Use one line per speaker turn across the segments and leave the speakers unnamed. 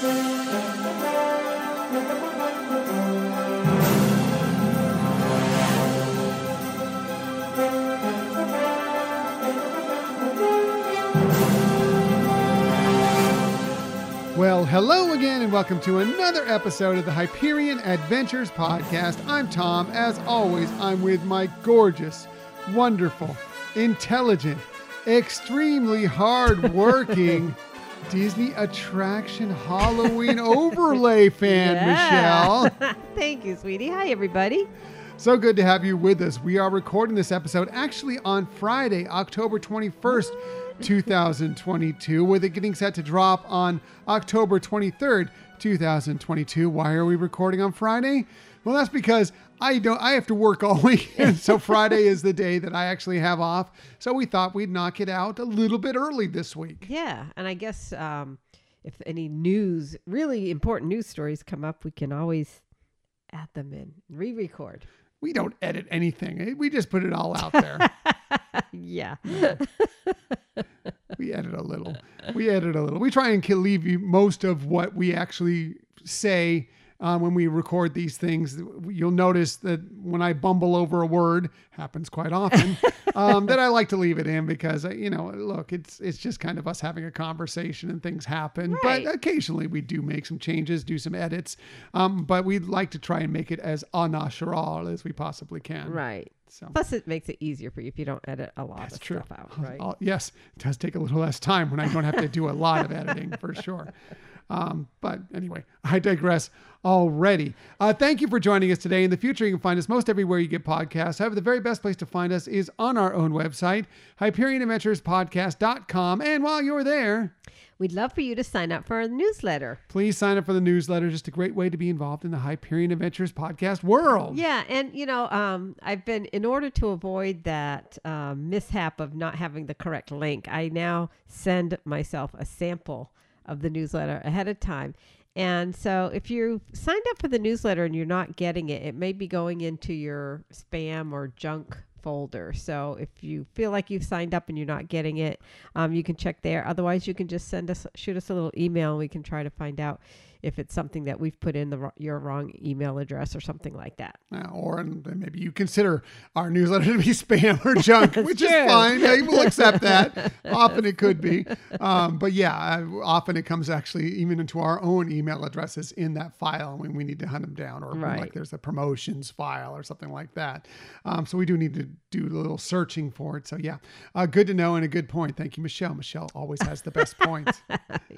Well, hello again, and welcome to another episode of the Hyperion Adventures Podcast. I'm Tom. As always, I'm with my gorgeous, wonderful, intelligent, extremely hardworking Disney attraction Halloween overlay fan, Michelle.
Thank you, sweetie. Hi, everybody.
So good to have you with us. We are recording this episode actually on Friday, October 21st, 2022, with it getting set to drop on October 23rd, 2022. Why are we recording on Friday? Well, that's because I don't I have to work all weekend. so Friday is the day that I actually have off. So we thought we'd knock it out a little bit early this week.
Yeah, and I guess um, if any news, really important news stories come up, we can always add them in, re-record.
We don't edit anything. We just put it all out there.
yeah.
we edit a little. We edit a little. We try and leave you most of what we actually say uh, when we record these things. You'll notice that when I bumble over a word, happens quite often, um, that I like to leave it in because uh, you know, look, it's it's just kind of us having a conversation and things happen.
Right.
But occasionally we do make some changes, do some edits. Um, but we'd like to try and make it as au natural as we possibly can.
Right.
So.
Plus, it makes it easier for you if you don't edit a lot
That's
of
true.
stuff out, right?
Uh, yes, it does take a little less time when I don't have to do a lot of editing for sure. Um, but anyway, I digress already. Uh, thank you for joining us today. In the future, you can find us most everywhere you get podcasts. However, the very best place to find us is on our own website, HyperionAdventuresPodcast.com. And while you're there,
We'd love for you to sign up for our newsletter.
please sign up for the newsletter. Just a great way to be involved in the Hyperion Adventures podcast world.
Yeah, and you know, um, I've been in order to avoid that um, mishap of not having the correct link. I now send myself a sample of the newsletter ahead of time. And so, if you signed up for the newsletter and you're not getting it, it may be going into your spam or junk folder. So, if you feel like you've signed up and you're not getting it, um, you can check there. Otherwise, you can just send us, shoot us a little email, and we can try to find out if it's something that we've put in the your wrong email address or something like that.
Uh, or maybe you consider our newsletter to be spam or junk, which is fine. We'll accept that. often it could be, um, but yeah, often it comes actually even into our own email addresses in that file when we need to hunt them down, or when, like there's a promotions file or something like that. Um, so we do need to do a little searching for it. So yeah, uh, good to know and a good point. Thank you, Michelle. Michelle always has the best points.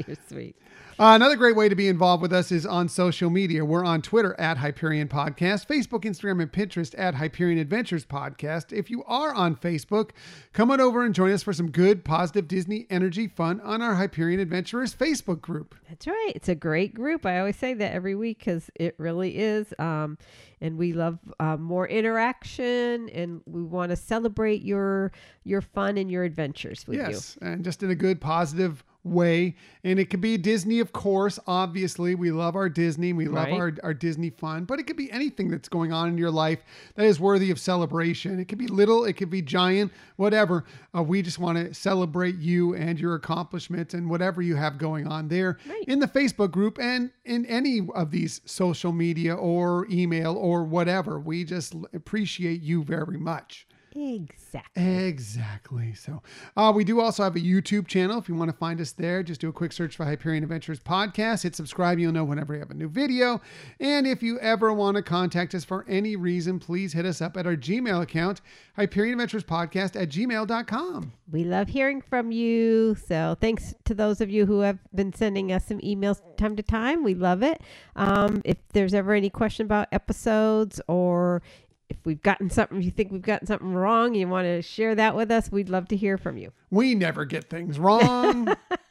You're sweet.
Uh, another great way to be involved with us is on social media. We're on Twitter at Hyperion Podcast, Facebook, Instagram, and Pinterest at Hyperion Adventures Podcast. If you are on Facebook, come on over and join us for some good, positive Disney energy fun on our Hyperion Adventurers Facebook group.
That's right. It's a great group. I always say that every week because it really is. Um, and we love uh, more interaction, and we want to celebrate your your fun and your adventures with you.
yes, and just in a good, positive way. And it could be Disney, of course. Obviously, we love our Disney. We love
Right.
our, our Disney fun, but it could be anything that's going on in your life that is worthy of celebration. It could be little, it could be giant, whatever. Uh, we just want to celebrate you and your accomplishments and whatever you have going on there
Right.
in the Facebook group and in any of these social media or email or whatever. We just appreciate you very much.
Exactly.
Exactly. So, uh, we do also have a YouTube channel. If you want to find us there, just do a quick search for Hyperion Adventures Podcast. Hit subscribe. You'll know whenever we have a new video. And if you ever want to contact us for any reason, please hit us up at our Gmail account, Hyperion Adventures Podcast at gmail.com.
We love hearing from you. So thanks to those of you who have been sending us some emails time to time. We love it. Um, if there's ever any question about episodes or if we've gotten something, if you think we've gotten something wrong, you want to share that with us, we'd love to hear from you.
We never get things wrong.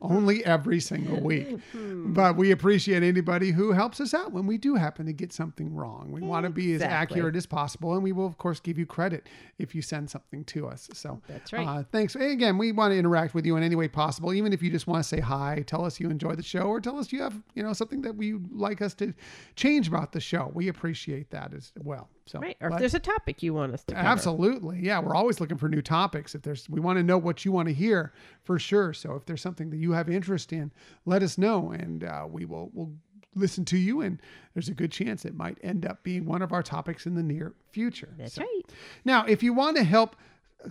Only every single week.
Hmm.
But we appreciate anybody who helps us out when we do happen to get something wrong. We want to be as accurate as possible, and we will, of course, give you credit if you send something to us. So
That's right.
Uh, thanks. And again, we want to interact with you in any way possible, even if you just want to say hi, tell us you enjoy the show, or tell us you have you know something that we like us to change about the show. We appreciate that as well. So
Right. Or if there's a topic you want us to cover.
Absolutely. Yeah, we're always looking for new topics. If there's we want to know what you want to hear for sure. So if there's something that you have interest in, let us know and uh, we will we'll listen to you and there's a good chance it might end up being one of our topics in the near future.
That's
So-
right.
Now, if you want to help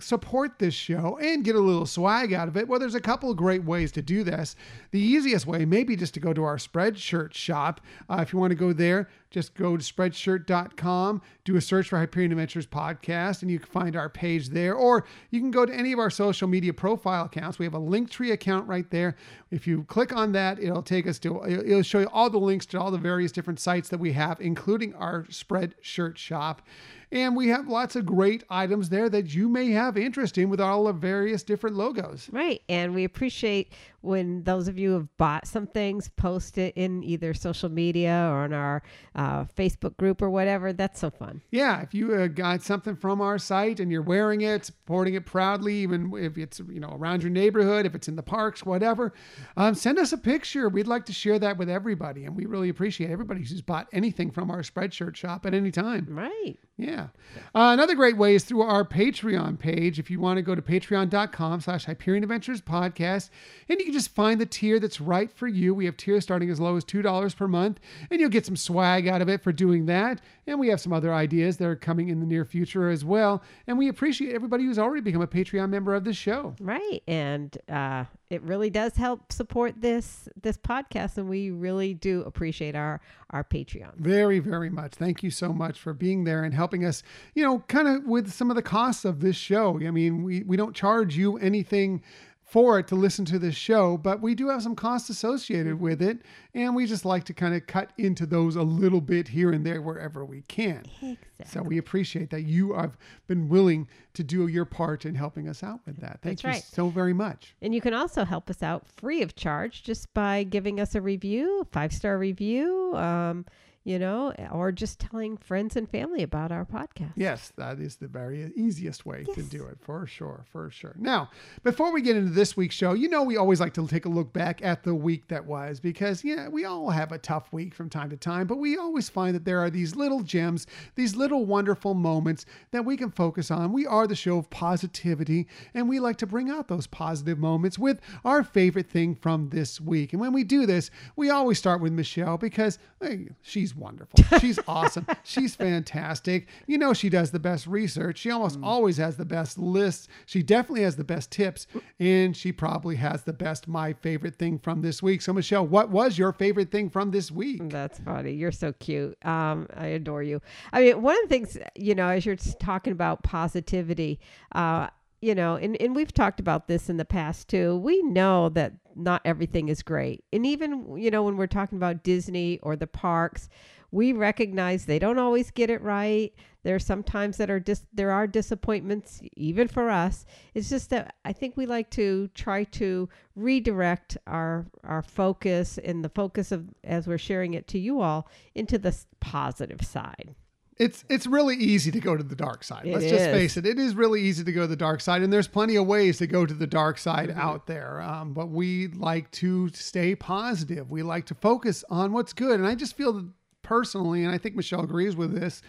support this show and get a little swag out of it, well, there's a couple of great ways to do this. The easiest way, maybe just to go to our Spreadshirt shop. Uh, if you want to go there, just go to spreadshirt.com, do a search for Hyperion Adventures Podcast, and you can find our page there. Or you can go to any of our social media profile accounts. We have a Linktree account right there. If you click on that, it'll take us to, it'll show you all the links to all the various different sites that we have, including our Spreadshirt shop. And we have lots of great items there that you may have interest in with all the various different logos.
Right. And we appreciate when those of you have bought some things, post it in either social media or on our uh, Facebook group or whatever. That's so fun.
Yeah, if you uh, got something from our site and you're wearing it, supporting it proudly, even if it's you know around your neighborhood, if it's in the parks, whatever, um, send us a picture. We'd like to share that with everybody, and we really appreciate everybody who's bought anything from our Spreadshirt shop at any time.
Right.
Yeah. Uh, another great way is through our Patreon page. If you want to go to patreon.com slash Hyperion Adventures Podcast, and you can just find the tier that's right for you. We have tiers starting as low as $2 per month, and you'll get some swag out of it for doing that. And we have some other ideas that are coming in the near future as well. And we appreciate everybody who's already become a Patreon member of this show.
Right. And uh, it really does help support this this podcast, and we really do appreciate our our Patreon.
Very, very much. Thank you so much for being there and helping us, you know, kind of with some of the costs of this show. I mean, we, we don't charge you anything for it to listen to this show, but we do have some costs associated with it. And we just like to kind of cut into those a little bit here and there wherever we can.
Exactly.
So we appreciate that you have been willing to do your part in helping us out with that. Thank
That's
you
right.
so very much.
And you can also help us out free of charge just by giving us a review, five star review, um, you know, or just telling friends and family about our podcast.
Yes, that is the very easiest way to do it for sure, for sure. Now, before we get into this week's show, you know, we always like to take a look back at the week that was because, yeah, we all have a tough week from time to time, but we always find that there are these little gems, these little wonderful moments that we can focus on. We are the show of positivity, and we like to bring out those positive moments with our favorite thing from this week. And when we do this, we always start with Michelle because hey, she's wonderful. She's awesome. She's fantastic. You know, she does the best research. She almost always has the best lists. She definitely has the best tips, and she probably has the best my favorite thing from this week. So, Michelle, what was your favorite thing from this week?
That's funny. You're so cute. Um, I adore you. I mean, one of the things, you know, as you're talking about positivity, uh, you know, and, and we've talked about this in the past too. We know that not everything is great. And even, you know, when we're talking about Disney or the parks, we recognize they don't always get it right. There are sometimes that are dis- there are disappointments even for us. It's just that I think we like to try to redirect our our focus and the focus of as we're sharing it to you all into the positive side.
It's it's really easy to go to the dark side.
It
Let's just face it. It is really easy to go to the dark side, and there's plenty of ways to go to the dark side
Mm-hmm.
out there. Um, but we like to stay positive. We like to focus on what's good, and I just feel that personally, and I think Michelle agrees with this.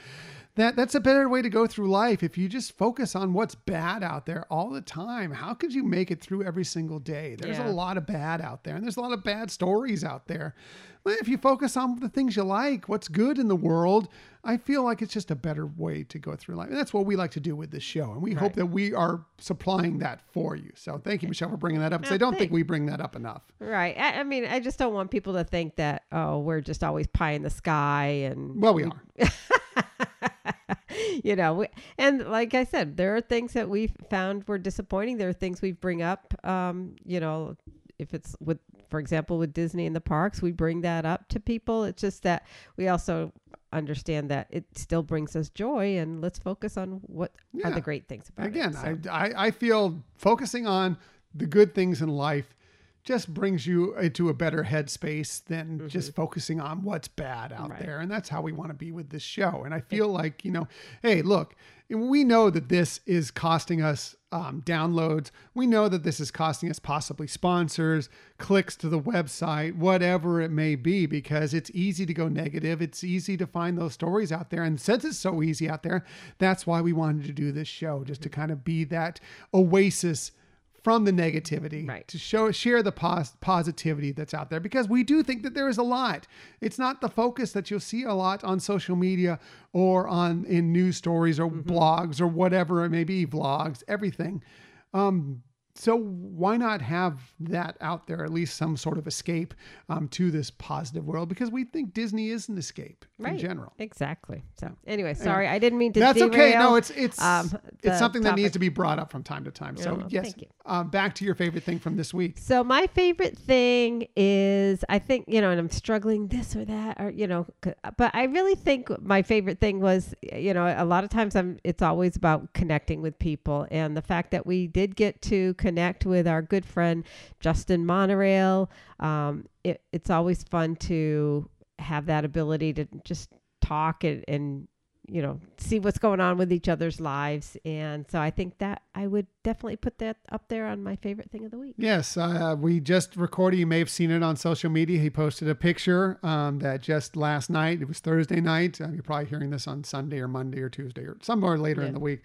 That that's a better way to go through life. If you just focus on what's bad out there all the time, how could you make it through every single day? There's
Yeah.
a lot of bad out there, and there's a lot of bad stories out there. Well, if you focus on the things you like, what's good in the world, I feel like it's just a better way to go through life. And that's what we like to do with this show. And we hope that we are supplying that for you. So thank you, Michelle, for bringing that up. Because
No,
I don't think we bring that up enough.
Right. I, I mean, I just don't want people to think that oh, we're just always pie in the sky and
Well, we are.
you know, we, and like I said, there are things that we've found were disappointing. There are things we bring up. Um, you know, if it's with, for example, with Disney in the parks, we bring that up to people. It's just that we also understand that it still brings us joy, and let's focus on what are the great things about
Again,
it. so.
I, I, I feel focusing on the good things in life just brings you into a better headspace than just focusing on what's bad out
Mm-hmm. Right.
there. And that's how we want to be with this show. And I feel like, you know, hey, look, we know that this is costing us um, downloads. We know that this is costing us possibly sponsors, clicks to the website, whatever it may be, because it's easy to go negative. It's easy to find those stories out there. And since it's so easy out there, that's why we wanted to do this show, just to kind of be that oasis from the negativity
Right.
to show share the pos- positivity that's out there because we do think that there is a lot. It's not the focus that you'll see a lot on social media or on in news stories or blogs or whatever it may be vlogs everything. Um so why not have that out there at least some sort of escape um, to this positive world because we think disney is an escape in general
Exactly. So anyway, sorry, I didn't mean to.
that's okay. No, it's it's
um,
it's something that needs to be brought up from time to time. So
Oh,
yes,
thank you.
Um, back to your favorite thing from this week.
So my favorite thing is I think you know, and I'm struggling this or that or you know, but I really think my favorite thing was you know a lot of times I'm it's always about connecting with people and the fact that we did get to connect with our good friend Justin Monorail. Um, it, it's always fun to have that ability to just talk and, and you know see what's going on with each other's lives and so i think that i would definitely put that up there on my favorite thing of the week
Yes, uh, we just recorded. You may have seen it on social media. He posted a picture um, that just last night. It was Thursday night. Uh, you're probably hearing this on Sunday or Monday or Tuesday or somewhere later in the week.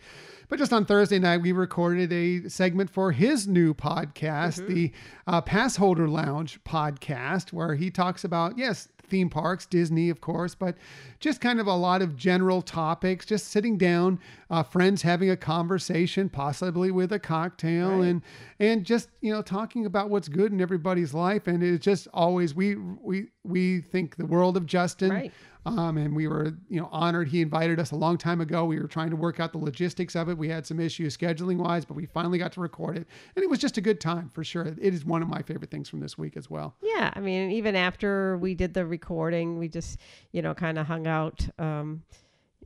But just on Thursday night, we recorded a segment for his new podcast,
Mm-hmm.
the uh, Pass Holder Lounge podcast, where he talks about yes. Theme parks, Disney, of course, but just kind of a lot of general topics, just sitting down, uh, friends having a conversation, possibly with a cocktail,
Right.
and and just you know talking about what's good in everybody's life and it's just always we we we think the world of justin
Right.
Um, and we were you know honored he invited us a long time ago we were trying to work out the logistics of it we had some issues scheduling wise but we finally got to record it and it was just a good time for sure it is one of my favorite things from this week as well
Yeah, I mean, even after we did the recording, we just, you know, kind of hung out. Um,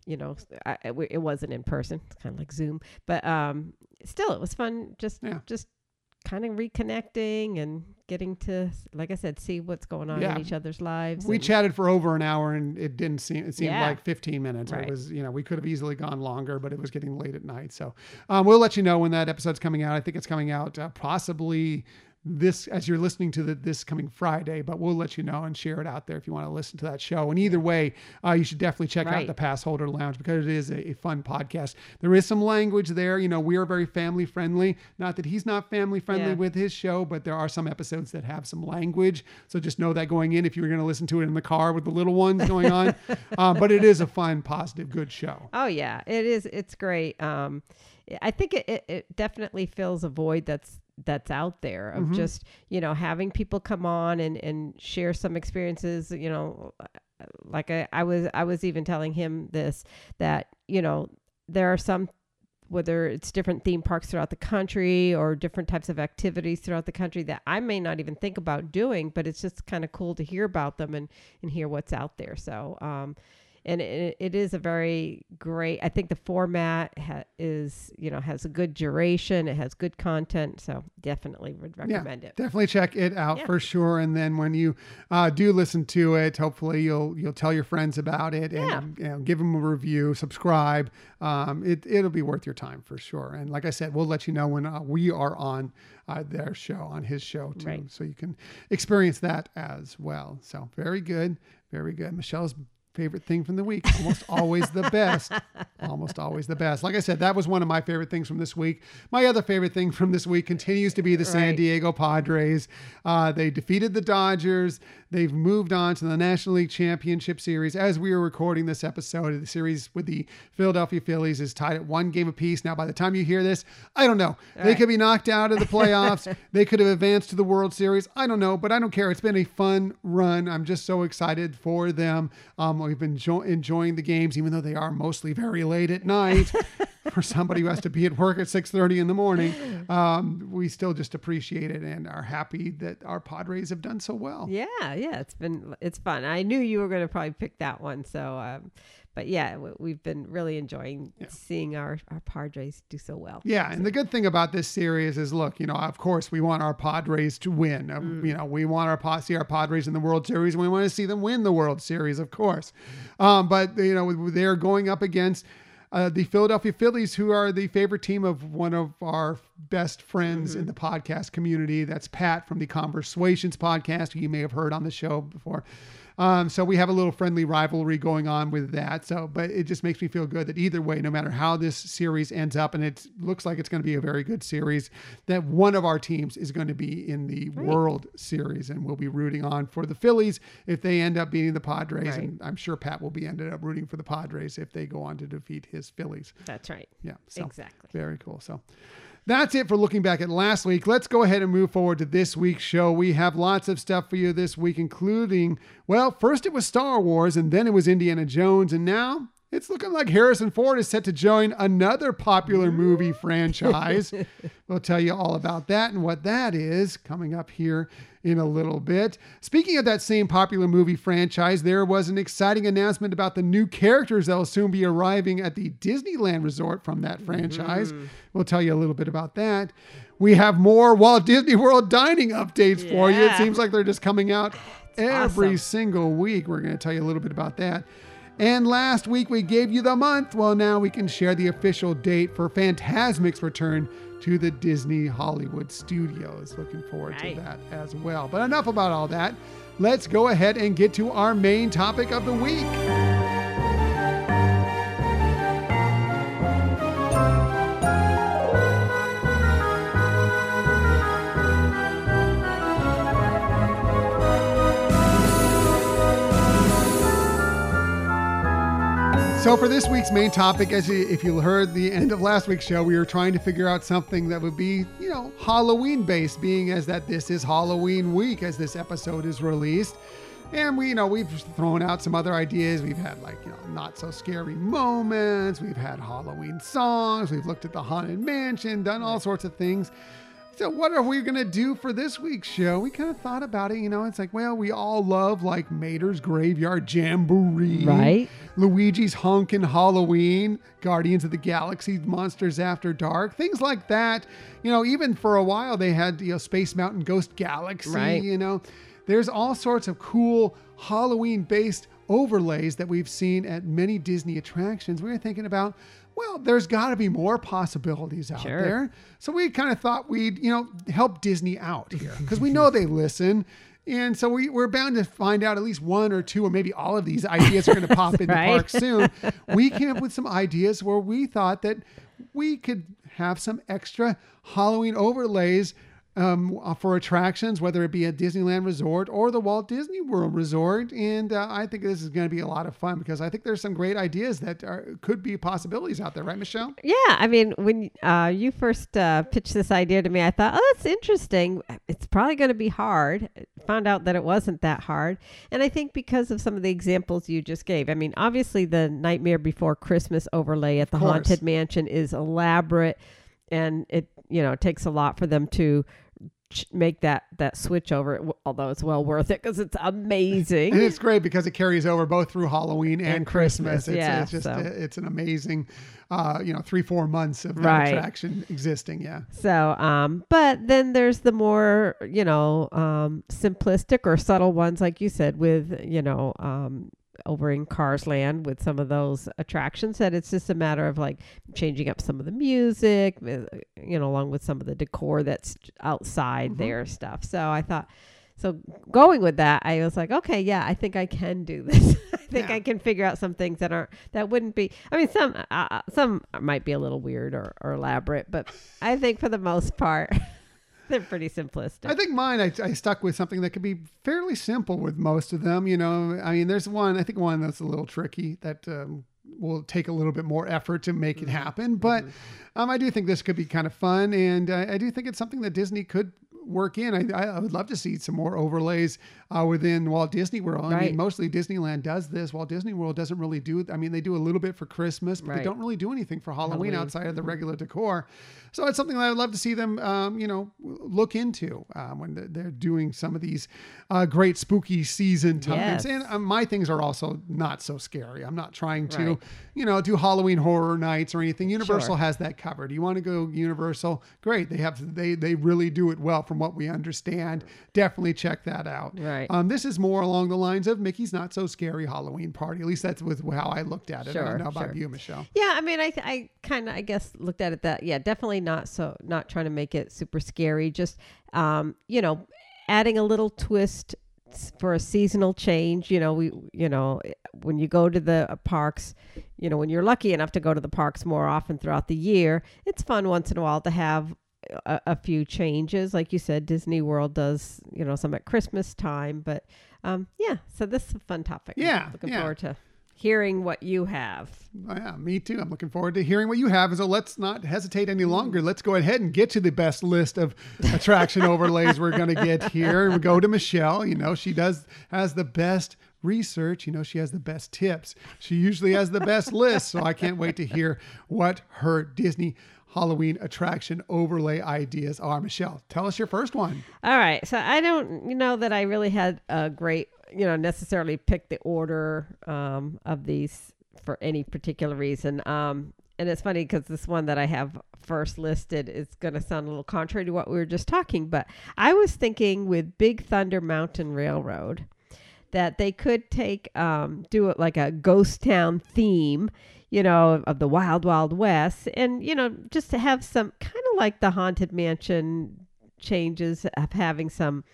you know, I, it, wasn't in person; it's kind of like Zoom, but um, still, it was fun. Just,
Yeah.
just kind of reconnecting and getting to, like I said, see what's going on
Yeah.
in each other's lives.
we
and-
chatted for over an hour and it didn't seem it seemed
Yeah.
like 15 minutes
Right.
it was you know we could have easily gone longer but it was getting late at night so um, we'll let you know when that episode's coming out i think it's coming out uh, possibly this as you're listening to the, this coming friday but we'll let you know and share it out there if you want to listen to that show. And either way uh, you should definitely check out the pass holder lounge because it is a, a fun podcast. There is some language there you know we are very family friendly. Not that he's not family friendly
Yeah.
with his show but there are some episodes that have some language. So just know that going in if you were going to listen to it in the car with the little ones going on um, but it is a fun positive good show.
Oh yeah, it is. It's great. Um, I think it, it, it definitely fills a void that's that's out there of just you know having people come on and and share some experiences. You know, like I, I was I was even telling him this that you know there are some whether it's different theme parks throughout the country or different types of activities throughout the country that I may not even think about doing, but it's just kind of cool to hear about them and, and hear what's out there. So, um, and it, it is a very great, I think the format ha- is, you know, has a good duration. It has good content. So definitely would recommend it.
Definitely check it out
Yeah.
for sure. And then when you uh, do listen to it, hopefully you'll you'll tell your friends about it and
Yeah.
you know, give them a review, subscribe. Um, it it'll be worth your time for sure. And like I said, we'll let you know when uh, we are on uh, their show, on his show too,
Right.
so you can experience that as well. So very good, very good. Michelle's favorite thing from the week. Almost always the best. Almost always the best. Like I said, that was one of my favorite things from this week. My other favorite thing from this week continues to be the San
Right.
Diego Padres. Uh, they defeated the Dodgers. They've moved on to the National League Championship Series. As we are recording this episode, the series with the Philadelphia Phillies is tied at one game apiece. Now, by the time you hear this, I don't know. they
right.
could be knocked out of the playoffs. they could have advanced to the World Series. I don't know, but I don't care. It's been a fun run. I'm just so excited for them. Um, we've been jo- enjoying the games, even though they are mostly very late at night. for somebody who has to be at work at 6.30 in the morning, um, we still just appreciate it and are happy that our Padres have done so well.
Yeah, yeah, it's been it's fun. I knew you were going to probably pick that one, so um, but yeah, we've been really enjoying seeing our our Padres do so well.
Yeah, and the good thing about this series is, look, you know, of course, we want our Padres to win. Uh, You know, we want our see our Padres in the World Series, and we want to see them win the World Series, of course. Um, but you know, they're going up against uh, the Philadelphia Phillies, who are the favorite team of one of our best friends in the podcast community. That's Pat from the Conversations podcast, who you may have heard on the show before. Um, so we have a little friendly rivalry going on with that. So, but it just makes me feel good that either way, no matter how this series ends up, and it looks like it's going to be a very good series, that one of our teams is going to be in the World Series, and we'll be rooting on for the Phillies if they end up beating the Padres,
Right.
and I'm sure Pat will be ended up rooting for the Padres if they go on to defeat his Phillies.
That's right.
Yeah, so
Exactly.
very cool. So that's it for looking back at last week. Let's go ahead and move forward to this week's show. We have lots of stuff for you this week, including, well, first it was Star Wars, and then it was Indiana Jones, and now it's looking like Harrison Ford is set to join another popular movie franchise. we'll tell you all about that and what that is coming up here in a little bit. Speaking of that same popular movie franchise, there was an exciting announcement about the new characters that will soon be arriving at the Disneyland resort from that franchise. Mm-hmm. We'll tell you a little bit about that. We have more Walt Disney World dining updates for you. It seems like they're just coming out every
awesome.
single week. We're going to tell you a little bit about that. And last week we gave you the month. Well, now we can share the official date for Fantasmic's return to the Disney Hollywood studios. Looking forward to that as well. But enough about all that. Let's go ahead and get to our main topic of the week. So for this week's main topic, as you, if you heard the end of last week's show, we were trying to figure out something that would be, you know, Halloween based, being as that this is Halloween week as this episode is released. And we, you know, we've thrown out some other ideas. We've had like, you know, not so scary moments. We've had Halloween songs. We've looked at the Haunted Mansion, done all sorts of things. So what are we gonna do for this week's show? We kind of thought about it, you know. It's like, well, we all love like Mater's Graveyard Jamboree,
Right.
Luigi's Honkin' Halloween, Guardians of the Galaxy, Monsters After Dark, things like that. You know, even for a while they had you know Space Mountain Ghost Galaxy.
Right.
You know, there's all sorts of cool Halloween-based overlays that we've seen at many Disney attractions. We were thinking about. Well, there's got to be more possibilities out
Sure.
there. So we kind of thought we'd, you know, help Disney out here because we know they listen. And so we, we're bound to find out at least one or two, or maybe all of these ideas are going to pop in the park soon. We came up with some ideas where we thought that we could have some extra Halloween overlays um, for attractions, whether it be a Disneyland Resort or the Walt Disney World Resort. And uh, I think this is going to be a lot of fun because I think there's some great ideas that are, could be possibilities out there, right, Michelle?
Yeah, I mean, when uh, you first uh, pitched this idea to me, I thought, oh, that's interesting. It's probably going to be hard. Found out that it wasn't that hard. And I think because of some of the examples you just gave, I mean, obviously, the Nightmare Before Christmas overlay at the. Haunted Mansion is elaborate and it, you know, it takes a lot for them to make that that switch over although it's well worth it because it's amazing
And it's great because it carries over both through Halloween and,
And
Christmas.
Christmas,
It's,
yeah,
it's just
so.
it's an amazing, uh, you know, three four months of that
Right.
attraction existing. Yeah,
So, um, but then there's the more, you know, um, simplistic or subtle ones, like you said, with, you know, um, over in Cars Land with some of those attractions that it's just a matter of like changing up some of the music, uh, you know, along with some of the decor that's outside
Mhm.
their stuff. So I thought, so going with that, I was like, okay, yeah, I think I can do this. I think
Yeah.
I can figure out some things that aren't that wouldn't be. I mean, some uh, some might be a little weird or, or elaborate, but I think for the most part, they're pretty simplistic.
I think mine. I, I stuck with something that could be fairly simple with most of them. You know, I mean, there's one. I think one that's a little tricky that. Um, will take a little bit more effort to make it happen but um, i do think this could be kind of fun and uh, i do think it's something that disney could work in. I, I would love to see some more overlays uh, within Walt Disney World. I
Right.
mean, mostly Disneyland does this. Walt Disney World doesn't really do it. I mean, they do a little bit for Christmas, but they don't really do anything for Halloween,
Halloween.
outside of the regular decor. So it's something that I'd love to see them, um, you know, look into um, when they're, they're doing some of these uh, great spooky season times.
Yes.
And um, my things are also not so scary. I'm not trying to,
Right.
you know, do Halloween horror nights or anything. Universal
Sure.
has that covered. You want to go Universal? Great. They have they they really do it well from what we understand. Definitely check that out.
Right.
Um, this is more along the lines of Mickey's Not So Scary Halloween Party. At least that's with how I looked at it. I
Sure,
don't know about
sure.
you, Michelle.
Yeah, I mean, I I kind of I guess looked at it that yeah, definitely not so not trying to make it super scary. Just um, you know, adding a little twist for a seasonal change. You know, we you know when you go to the parks, you know when you're lucky enough to go to the parks more often throughout the year, it's fun once in a while to have. A, a few changes, like you said, Disney World does, you know, some at Christmas time, but um, yeah. So this is a fun topic.
Yeah,
looking
yeah.
forward to hearing what you have.
Oh, Yeah, me too. I'm looking forward to hearing what you have. So let's not hesitate any longer. Let's go ahead and get to the best list of attraction overlays we're going to get here. We go to Michelle. You know, she does has the best research. You know, she has the best tips. She usually has the best list. So I can't wait to hear what her Disney Halloween attraction overlay ideas are. Michelle, tell us your first one.
All right. So I don't know that I really had a great, you know, necessarily pick the order um, of these for any particular reason. Um, and it's funny because this one that I have first listed is going to sound a little contrary to what we were just talking, but I was thinking with Big Thunder Mountain Railroad that they could take um, do it like a ghost town theme you know of the wild wild west and you know just to have some kind of like the haunted mansion changes of having some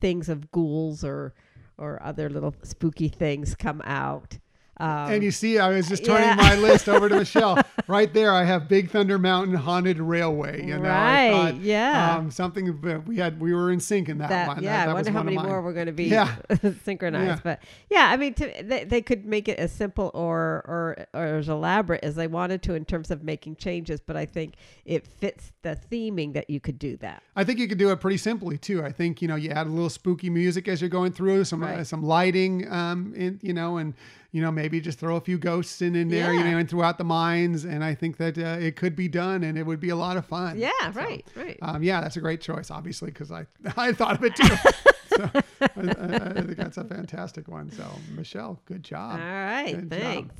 things of ghouls or or other little spooky things come out um,
And you see, I was just turning
yeah.
my list over to Michelle. right there, I have Big Thunder Mountain Haunted Railway. You know, I
Right,
thought,
yeah.
um, something we had. We were in sync in that,
that,
one.
yeah,
that, that
I
was
wonder how many more we're going to be
Yeah.
synchronized.
Yeah.
But yeah, I mean, to, they, they could make it as simple or, or or as elaborate as they wanted to in terms of making changes. But I think it fits the theming that you could do that.
I think you could do it pretty simply too. I think you know you add a little spooky music as you're going through, some uh, some lighting, um, in you know, and you know maybe just throw a few ghosts in in there, you
Yeah.
know, and throughout the mines. And I think that uh, it could be done, and it would be a lot of fun.
Yeah,
So,
right, right.
Um, yeah, that's a great choice, obviously, because I I thought of it too. so I, I, think that's a fantastic one. So Michelle, good job.
All right,
Good job.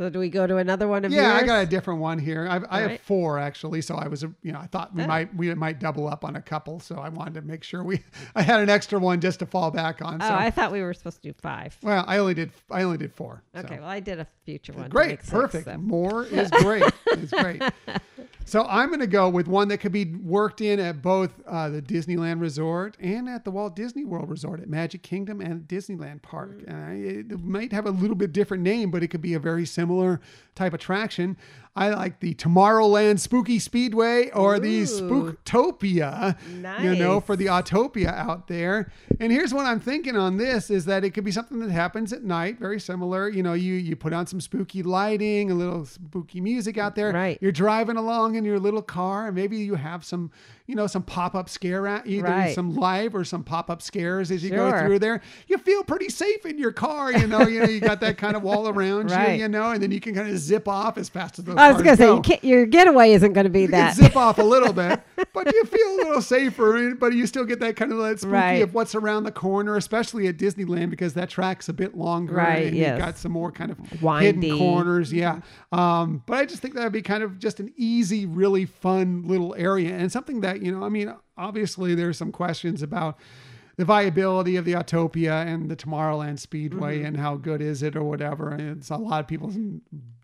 So do we go to another one of these?
Yeah, I got a different one here. I've, I have
right.
four actually, so I was, uh, you know, I thought we
Oh.
might we might double up on a couple, so I wanted to make sure we I had an extra one just to fall back on.
Oh,
So,
I thought we were supposed to do five.
well, I only did I only did four. so.
Okay, well, I did a future one.
Great, perfect.
so.
More is great. it's great. So I'm going to go with one that could be worked in at both uh, the Disneyland Resort and at the Walt Disney World Resort at Magic Kingdom and Disneyland Park.
Mm.
I, it might have a little bit different name, but it could be a very similar type attraction. I like the Tomorrowland Spooky Speedway or the
Ooh.
Spooktopia, you know, for the Autopia out there. And here's what I'm thinking on this is that it could be something that happens at night, very similar. You know, you you put on some spooky lighting, a little spooky music out there.
Right.
You're driving along in your little car, and maybe you have some, you know, some pop-up scare at either
Right.
some live or some pop-up scares as you go through there. You feel pretty safe in your car, you know. You know, you got that kind of wall around
Right.
you, you know, and then you can kind of zip off as fast as those
I was going to say you can't, your getaway isn't going to be
You
that.
zip off a little bit, but you feel a little safer. But you still get that kind of that spooky
Right.
of what's around the corner, especially at Disneyland because that track's a bit longer.
Right,
And
yes.
you've got some more kind of
Windy.
hidden corners. Yeah. Um, but I just think that would be kind of just an easy, really fun little area and something that, you know, I mean, obviously there's some questions about the viability of the Autopia and the Tomorrowland Speedway
Mm-hmm.
and how good is it or whatever. And it's a lot of people's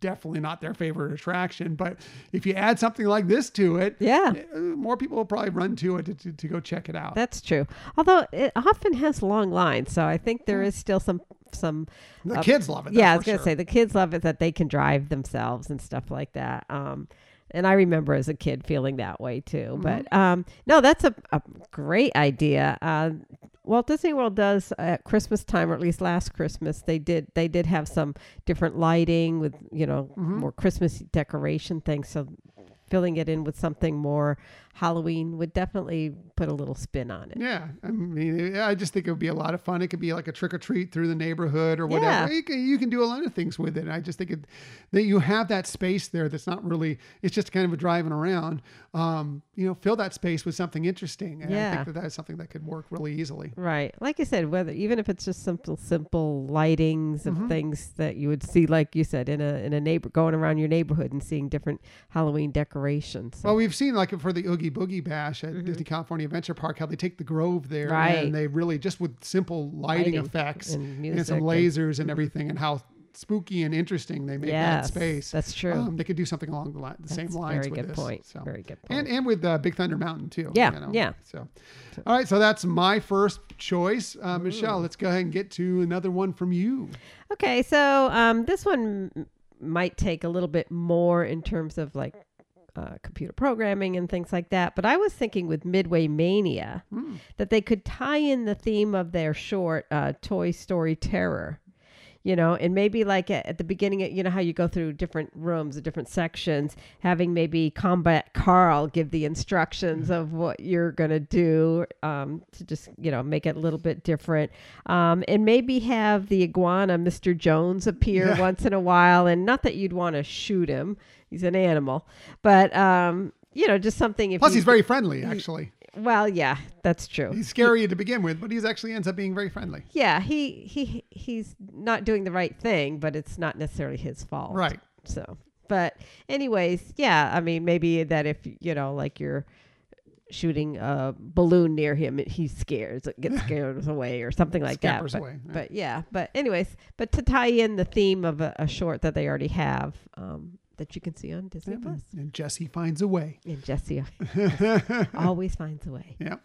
definitely not their favorite attraction. But if you add something like this to it,
Yeah.
uh, more people will probably run to it to, to, to go check it out.
That's true. Although it often has long lines, so I think there is still some some.
the
uh,
kids love it.
yeah, I was gonna
sure.
say the kids love it that they can drive themselves and stuff like that. Um, and I remember as a kid feeling that way too.
Mm-hmm.
But um, no, that's a, a great idea. Uh, Walt Disney World does at Christmas time, or at least last Christmas, they did they did have some different lighting with you know
Mm-hmm.
more Christmas decoration things. So filling it in with something more Halloween would definitely put a little spin on it.
Yeah, I mean, I just think it would be a lot of fun. It could be like a trick or treat through the neighborhood or whatever.
Yeah.
You, can, you can do a lot of things with it. And I just think it, that you have that space there that's not really, it's just kind of a driving around. Um, you know, fill that space with something interesting. And I think that that is something that could work really easily.
Right. Like I said, whether even if it's just simple simple lightings of
Mhm.
things that you would see like you said in a in a neighbor going around your neighborhood and seeing different Halloween decorations. So-
Well, we've seen like for the Oogie Boogie Bash at Disney California Adventure Park, how they take the Grove there
Mm-hmm. Right.
and they really just with simple lighting,
Lighting
effects
and
and, some lasers and everything, and how spooky and interesting they make
yes,
that space.
That's true.
Um, they could do something along the, the same lines
very good
this.
point.
So.
Very good point.
And and with uh, Big Thunder Mountain too.
Yeah, yeah.
So, all right. So that's my first choice, uh, Michelle. Let's go ahead and get to another one from you.
Okay, so um, this one might take a little bit more in terms of like uh, computer programming and things like that. But I was thinking with Midway Mania
Hmm.
that they could tie in the theme of their short, uh, Toy Story Terror. You know, and maybe like at, at the beginning, you know how you go through different rooms, different sections, having maybe Combat Carl give the instructions of what you're going to do um, to just, you know, make it a little bit different. Um, and maybe have the iguana, Mr. Jones, appear
Yeah.
once in a while. And not that you'd want to shoot him, he's an animal, but, um, you know, just something. If
Plus, he's very friendly. Actually,
well, yeah, that's true.
he's scary to begin with, but he's actually ends up being very friendly.
Yeah, he he he's not doing the right thing, but it's not necessarily his fault.
Right.
So, but anyways, yeah, I mean maybe that if you know like you're shooting a balloon near him, he scares gets scared away or something like
Scampers
that. But,
away, yeah.
but yeah, but anyways, but to tie in the theme of a, a short that they already have um, that you can see on Disney Plus,
and Jesse finds a way.
and Jesse always finds a way.
Yeah.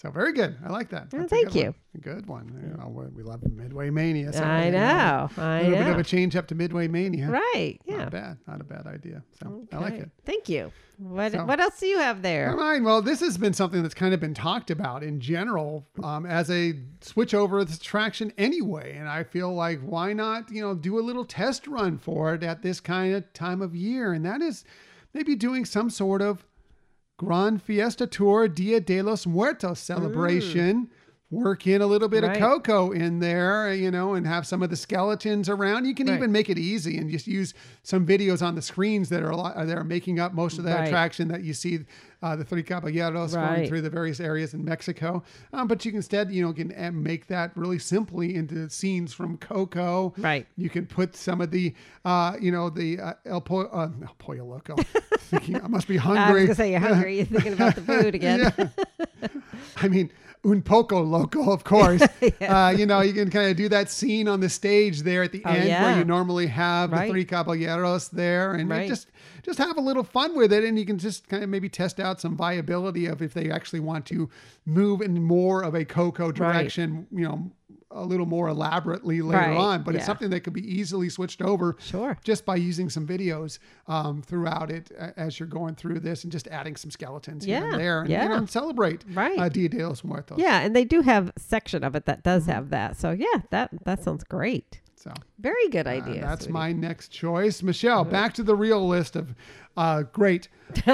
So very good. I like that. That's
thank
good
you.
One. Good one. You know, we- we love Midway Mania. so,
I
you
know, I
A little bit of a change up to Midway Mania.
Right? Yeah.
Not bad. Not a bad idea. So I like it.
Thank you. What
So-
what else do you have there?
All right. Well, this has been something that's kind of been talked about in general um, as a switch over this attraction anyway. And I feel like why not, you know, do a little test run for it at this kind of time of year? And that is maybe doing some sort of Gran Fiesta Tour Dia de los Muertos mm. celebration. Work in a little bit
Right.
of Coco in there, you know, and have some of the skeletons around. You can
Right.
even make it easy and just use some videos on the screens that are a lot, that are making up most of the
Right.
attraction that you see uh, the Three Caballeros going through the various areas in Mexico. Um, but you can instead, you know, can uh, make that really simply into scenes from Coco.
Right.
You can put some of the, uh, you know, the uh, El, po- uh, El Pollo Loco. Thinking, I must be hungry.
I was gonna say you're hungry. You're thinking about the food again.
I mean, un poco loco, of course. uh, you know, you can kind of do that scene on the stage there at the
Oh,
end where you normally have
Right.
the three caballeros there, and
Right.
just just have a little fun with it, and you can just kind of maybe test out some viability of if they actually want to move in more of a Coco direction. You know. A little more elaborately later
Right,
on, but it's something that could be easily switched over
Sure.
just by using some videos um, throughout it as you're going through this and just adding some skeletons here
Yeah,
and there and, you
yeah.
know, and celebrate
Right.
uh, Dia de los Muertos.
Yeah, and they do have a section of it that does
Mm-hmm.
have that. So yeah, that that sounds great.
So
Very good
uh,
idea.
that's
sweetie.
my next choice. Michelle, back to the real list of uh, great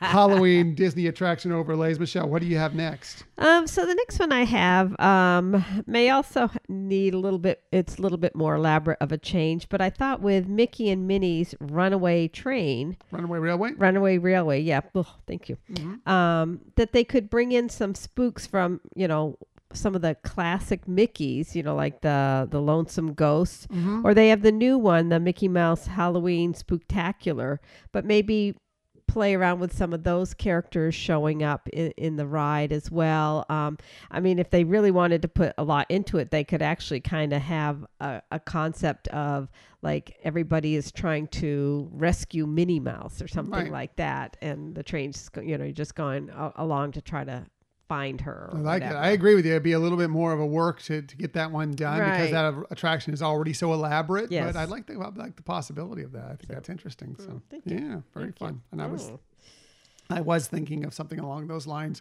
Halloween Disney attraction overlays. Michelle, what do you have next?
Um, so the next one I have um, may also need a little bit. It's a little bit more elaborate of a change, but I thought with Mickey and Minnie's Runaway Train,
Runaway Railway?
Runaway Railway, yeah, ugh, thank you.
Mm-hmm.
Um, that they could bring in some spooks from you know some of the classic Mickeys, you know, like the the Lonesome Ghost,
Mm-hmm.
or they have the new one, the Mickey Mouse Halloween Spooktacular, but maybe play around with some of those characters showing up in, in the ride as well. Um, I mean, if they really wanted to put a lot into it, they could actually kind of have a, a concept of like everybody is trying to rescue Minnie Mouse or something
Right.
like that, and the train's you know just going a- along to try to find her.
I like
whatever.
it. I agree with you. It'd be a little bit more of a work to, to get that one done because that attraction is already so elaborate.
Yes.
But I like the I like the possibility of that. I think that's interesting. So
thank you.
yeah, very
Thank you.
fun. And I was
Oh.
I was thinking of something along those lines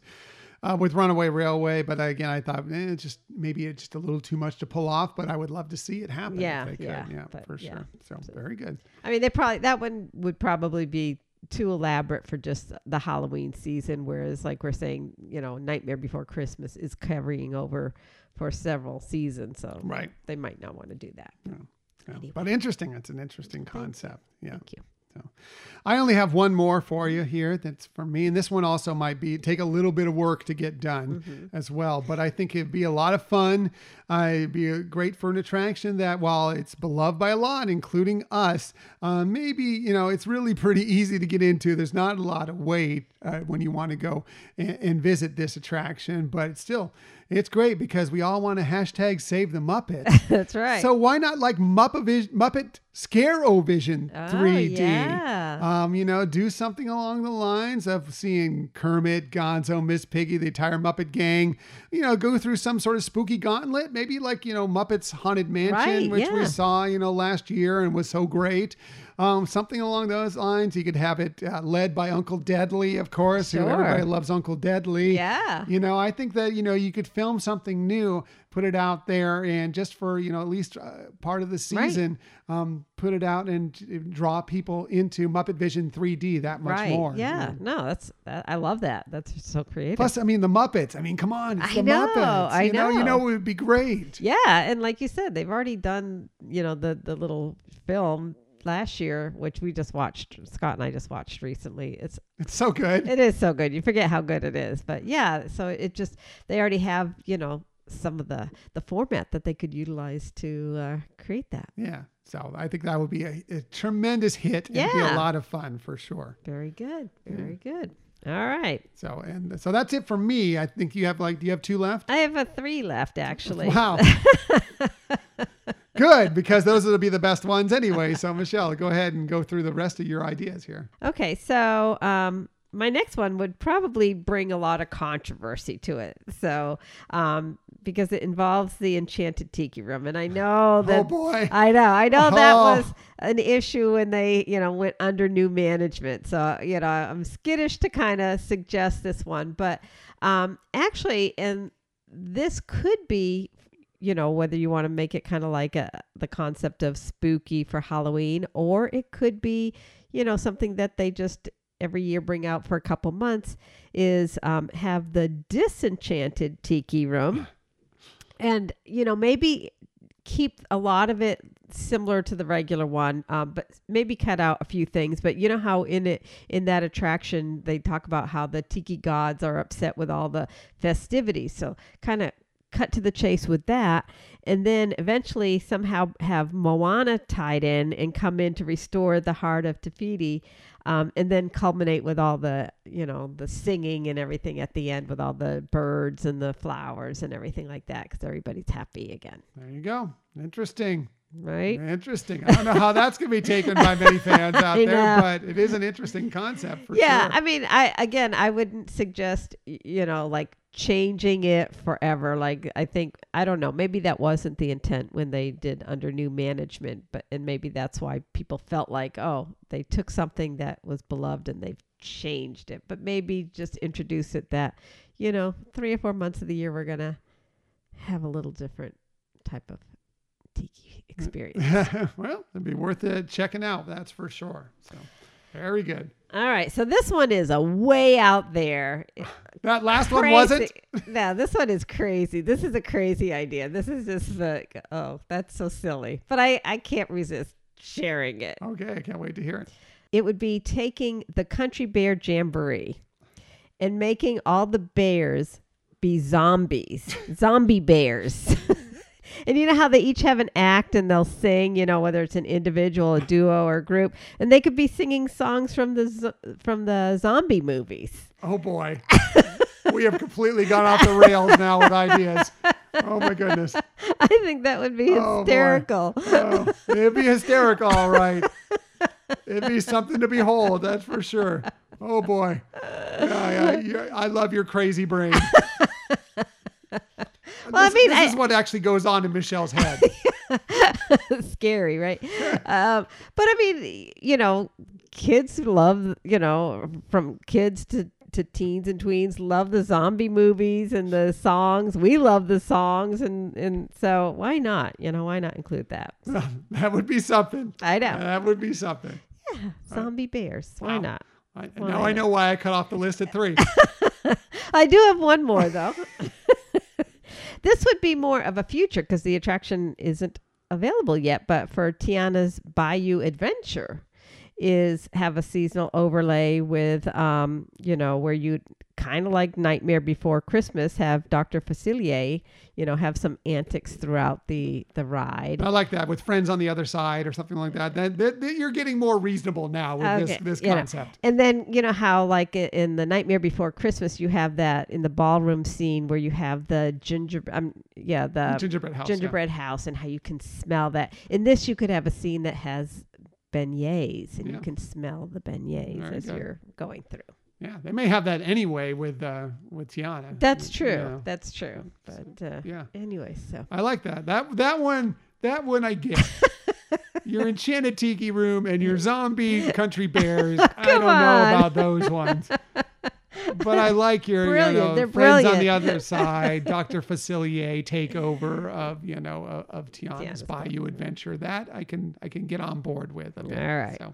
uh, with Runaway Railway, but again, I thought eh, it's just maybe it's just a little too much to pull off. But I would love to see it happen.
Yeah,
if they could.
yeah,
yeah,
but
for
yeah.
sure. So very good.
I mean, they probably that one would probably be too elaborate for just the Halloween season. Whereas, like we're saying, you know, Nightmare Before Christmas is carrying over for several seasons, so
Right.
they might not want to do that.
Yeah.
Anyway.
But interesting. It's an interesting concept. Yeah.
Thank you.
So I only have one more for you here. That's for me. And this one also might be take a little bit of work to get done
Mm-hmm.
as well. But I think it'd be a lot of fun. Uh, it'd be a great for an attraction that while it's beloved by a lot, including us, uh, maybe, you know, it's really pretty easy to get into. There's not a lot of wait uh, when you want to go and, and visit this attraction, but it's still, it's great because we all want to hashtag save the Muppet.
That's right.
So why not like Muppet Muppet Scare-O-Vision
Oh,
3D?
yeah.
Um, you know, do something along the lines of seeing Kermit, Gonzo, Miss Piggy, the entire Muppet gang. You know, go through some sort of spooky gauntlet. Maybe like you know Muppets Haunted Mansion,
Right,
which we saw you know last year and was so great. Um, something along those lines. You could have it uh, led by Uncle Deadly, of course.
sure.
who everybody loves Uncle Deadly.
Yeah.
You know, I think that, you know, you could film something new, put it out there, and just for, you know, at least uh, part of the
Right.
season, um, put it out and draw people into Muppet Vision 3D that much
right.
more.
Yeah.
you
No, that's that, I love that. That's so creative.
Plus, I mean, the Muppets. I mean, come on. It's
I
the
know,
Muppets.
I
you know. You know. it would be great.
yeah, and like you said, they've already done you know the the little film last year, which we just watched. Scott and I just watched recently. It's
It's so good.
it is so good. You forget how good it is, but yeah. So it just they already have you know some of the the format that they could utilize to uh, create that.
yeah. So I think that would be a, a tremendous hit and be a lot of fun for sure.
Very good. Very good. All right.
So, and so that's it for me. I think you have like, do you have two left?
I have a three left actually.
Wow. Good, because those will be the best ones anyway. So, Michelle, go ahead and go through the rest of your ideas here.
Okay, so um, my next one would probably bring a lot of controversy to it. So, um, because it involves the Enchanted Tiki Room, and I know that
oh boy.
I know, I know that
Oh.
was an issue when they, you know, went under new management. So, you know, I'm skittish to kind of suggest this one, but um, actually, and this could be, you know, whether you want to make it kind of like a, the concept of spooky for Halloween, or it could be, you know, something that they just every year bring out for a couple months is um, have the disenchanted tiki room. And you know maybe keep a lot of it similar to the regular one um, but maybe cut out a few things. But you know how in it in that attraction they talk about how the tiki gods are upset with all the festivities. So kind of cut to the chase with that and then eventually somehow have moana tied in and come in to restore the heart of Te Fiti um, and then culminate with all the you know the singing and everything at the end with all the birds and the flowers and everything like that because everybody's happy again
There you go. Interesting.
right
Interesting. I don't know how that's going to be taken by many fans out there,
know.
but it is an interesting concept for
yeah
sure.
i mean i again i wouldn't suggest you know like changing it forever like i think i don't know maybe that wasn't the intent when they did under new management but and maybe that's why people felt like oh they took something that was beloved and they've changed it but maybe just introduce it that you know three or four months of the year we're gonna have a little different type of tiki mm. experience
well, it'd be worth it checking out. That's for sure. So, very good.
all right so this one is a way out there
That last one wasn't.
No, this one is crazy. This is a crazy idea. This is just like, oh, that's so silly. But I, I can't resist sharing it.
Okay, I can't wait to hear it.
It would be taking the Country Bear Jamboree and making all the bears be zombies, zombie bears. and you know how they each have an act and they'll sing, you know, whether it's an individual, a duo, or a group, and they could be singing songs from the zo- from the zombie movies.
Oh boy. we have completely gone off the rails now with ideas. Oh my goodness.
I think that would be
Oh,
hysterical.
Oh, it'd be hysterical, all right. It'd be something to behold, that's for sure. Oh boy. Yeah, yeah, I love your crazy brain.
Well, I mean,
this
I-
is what actually goes on in Michelle's head.
scary, right? um, but I mean, you know, kids love, you know, from kids to to teens and tweens love the zombie movies and the songs. We love the songs, and and so why not? You know, why not include that?
that would be something.
I know.
That would be something.
Yeah, zombie bears. Why
Wow.
not?
I,
Why
now I know why I cut off the list at three.
I do have one more though. This would be more of a future because the attraction isn't available yet. But for Tiana's Bayou Adventure, is have a seasonal overlay with, um, you know, where you kind of like Nightmare Before Christmas have Dr. Facilier, you know, have some antics throughout the the ride.
I like that with friends on the other side or something like that. That, that, that you're getting more reasonable now with
Okay,
this this
you know,
concept.
And then you know how like in the Nightmare Before Christmas you have that in the ballroom scene where you have the ginger um yeah the
gingerbread house. yeah.
gingerbread house and how you can smell that. In this you could have a scene that has beignets and
Yeah.
you can smell the beignets
Very
as
good.
you're going through.
Yeah, they may have that anyway with uh, with Tiana.
That's true.
Yeah.
That's true. But uh,
Yeah,
anyway, so
I like that. That that one that one I get. your enchanted tiki room and your zombie country bears. I don't know about those ones. But I like your you know,
They're
friends on the other side, Dr. Facilier takeover of you know of, of Tiana's
Tiana's
Bayou adventure. That I can I can get on board with a bit.
All right.
So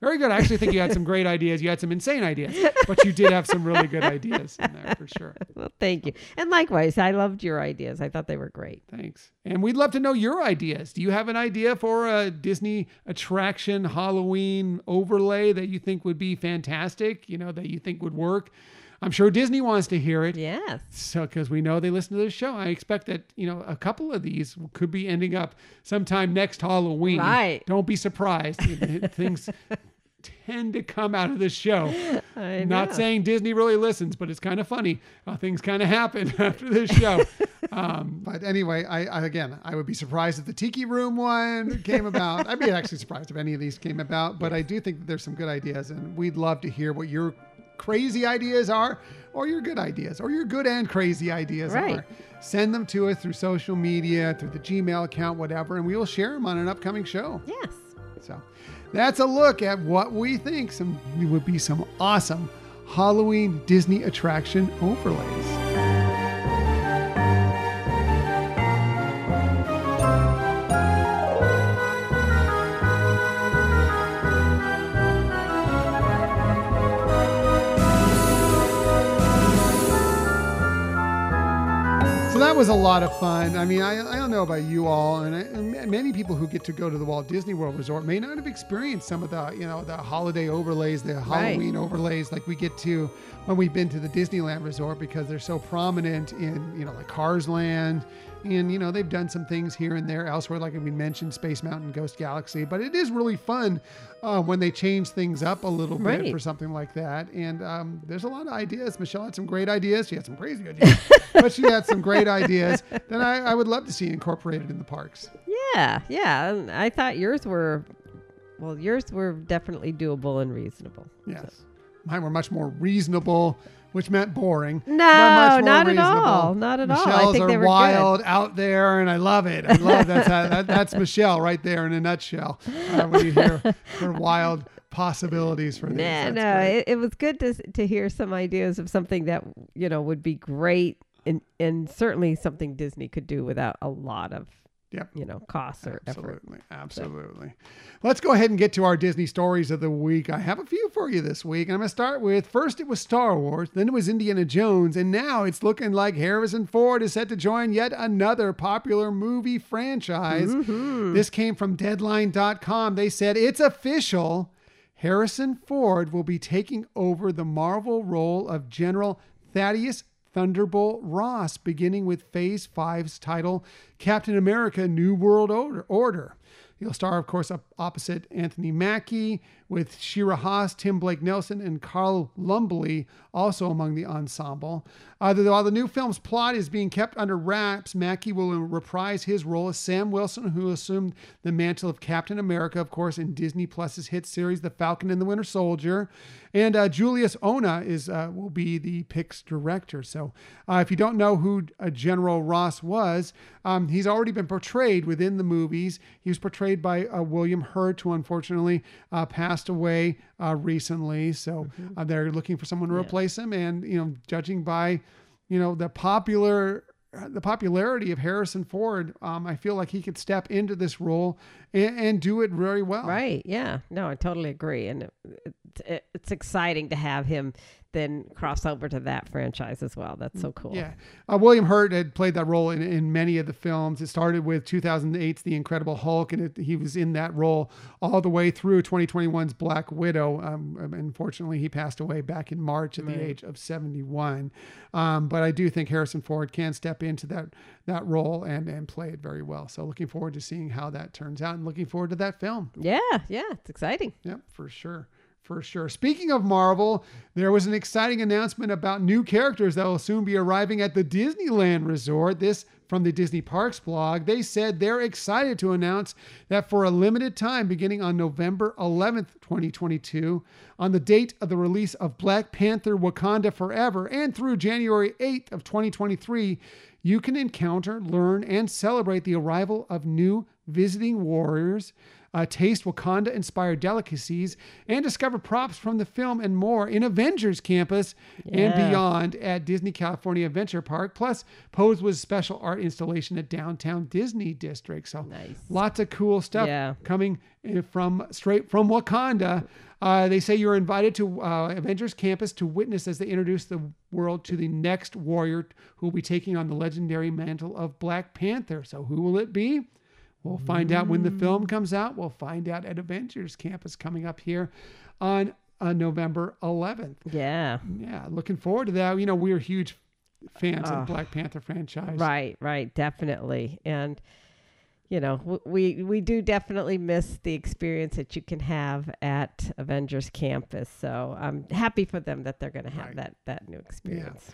very good. I actually think you had some great ideas. You had some insane ideas, but you did have some really good ideas in there for sure.
well, thank you. And likewise, I loved your ideas. I thought they were great.
Thanks. And we'd love to know your ideas. Do you have an idea for a Disney attraction Halloween overlay that you think would be fantastic? You know, that you think would work? I'm sure Disney wants to hear it.
Yes.
So, because we know they listen to this show, I expect that you know a couple of these could be ending up sometime next Halloween.
Right.
Don't be surprised. Things tend to come out of this show.
I
Not saying Disney really listens, but it's kind of funny how things kind of happen after this show. um, but anyway, I, I again, I would be surprised if the Tiki Room one came about. I'd be actually surprised if any of these came about. But I do think that there's some good ideas, and we'd love to hear what your crazy ideas are, or your good ideas, or your good and crazy ideas
Right.
are. Send them to us through social media, through the Gmail account, whatever, and we will share them on an upcoming show.
Yes.
So that's a look at what we think some would be some awesome Halloween Disney attraction overlays. Was a lot of fun. I mean, I, I don't know about you all, and, I, and many people who get to go to the Walt Disney World Resort may not have experienced some of the, you know, the holiday overlays, the Halloween overlays like we get to when we've been to the Disneyland Resort because they're so prominent in, you know, like Cars Land. And, you know, they've done some things here and there elsewhere, like we mentioned Space Mountain, Ghost Galaxy. But it is really fun uh, when they change things up a little bit
Right.
for something like that. And um, there's a lot of ideas. Michelle had some great ideas. She had some crazy ideas, but she had some great ideas that I, I would love to see incorporated in the parks.
Yeah. Yeah. I thought yours were, well, yours were definitely doable and reasonable.
Yes. Mine were much more reasonable, which meant boring.
No, not at all. Not at all. I
Michelle's
think
are
they were good.
wild out there, and I love it. I love that's how, that, that's Michelle right there in a nutshell. Uh, when you hear her wild possibilities for these,
Nah, no, it, it was good to to hear some ideas of something that you know would be great and and certainly something Disney could do without a lot of
Yep.
you know costs or effort.
Absolutely. Absolutely. Let's go ahead and get to our Disney stories of the week. I have a few for you this week. And I'm going to start with first, it was Star Wars, then it was Indiana Jones, and now it's looking like Harrison Ford is set to join yet another popular movie franchise. This came from Deadline.com. They said it's official. Harrison Ford will be taking over the Marvel role of General Thaddeus Thunderbolt Ross, beginning with Phase 5's title, Captain America New World Order. Order. He'll star, of course, opposite Anthony Mackie, with Shira Haas, Tim Blake Nelson, and Carl Lumbly also among the ensemble. Uh, while the new film's plot is being kept under wraps, Mackie will reprise his role as Sam Wilson, who assumed the mantle of Captain America, of course, in Disney Plus's hit series The Falcon and the Winter Soldier. And uh, Julius Onah is uh, will be the Pix director. So, uh, if you don't know who uh, General Ross was, um, he's already been portrayed within the movies. He was portrayed by uh, William Hurt, who unfortunately uh, passed away uh, recently. So uh, they're looking for someone to replace him. And you know, judging by you know the popular uh, the popularity of Harrison Ford, um, I feel like he could step into this role and, and do it very well.
Right. Yeah. No, I totally agree. And it, it, it's exciting to have him then cross over to that franchise as well. That's so cool.
Yeah. Uh, William Hurt had played that role in, in many of the films. It started with 2008's The Incredible Hulk, and it, he was in that role all the way through 2021's Black Widow. Um, um, unfortunately, he passed away back in March at
Right.
the age of 71. Um, but I do think Harrison Ford can step into that that role and, and play it very well. So looking forward to seeing how that turns out and looking forward to that film.
Yeah. Yeah. It's exciting.
Yep, for sure. For sure. Speaking of Marvel, there was an exciting announcement about new characters that will soon be arriving at the Disneyland Resort. This from the Disney Parks blog. They said they're excited to announce that for a limited time, beginning on November 11th, 2022, on the date of the release of Black Panther Wakanda Forever and through January 8th of 2023, you can encounter, learn, and celebrate the arrival of new visiting warriors uh, taste Wakanda inspired delicacies, and discover props from the film and more in Avengers Campus and beyond at Disney California Adventure Park. Plus, pose with special art installation at downtown Disney District. So,
Nice.
lots of cool stuff
Yeah.
coming uh, from straight from Wakanda. Uh, they say you're invited to uh, Avengers Campus to witness as they introduce the world to the next warrior who will be taking on the legendary mantle of Black Panther. So, who will it be? We'll find out when the film comes out. We'll find out at Avengers Campus coming up here on uh, November 11th.
Yeah.
Yeah, looking forward to that. You know, we're huge fans
Oh.
of the Black Panther franchise.
Right, right, definitely. And you know, we we do definitely miss the experience that you can have at Avengers Campus. So I'm happy for them that they're going to have
Right.
that that new experience.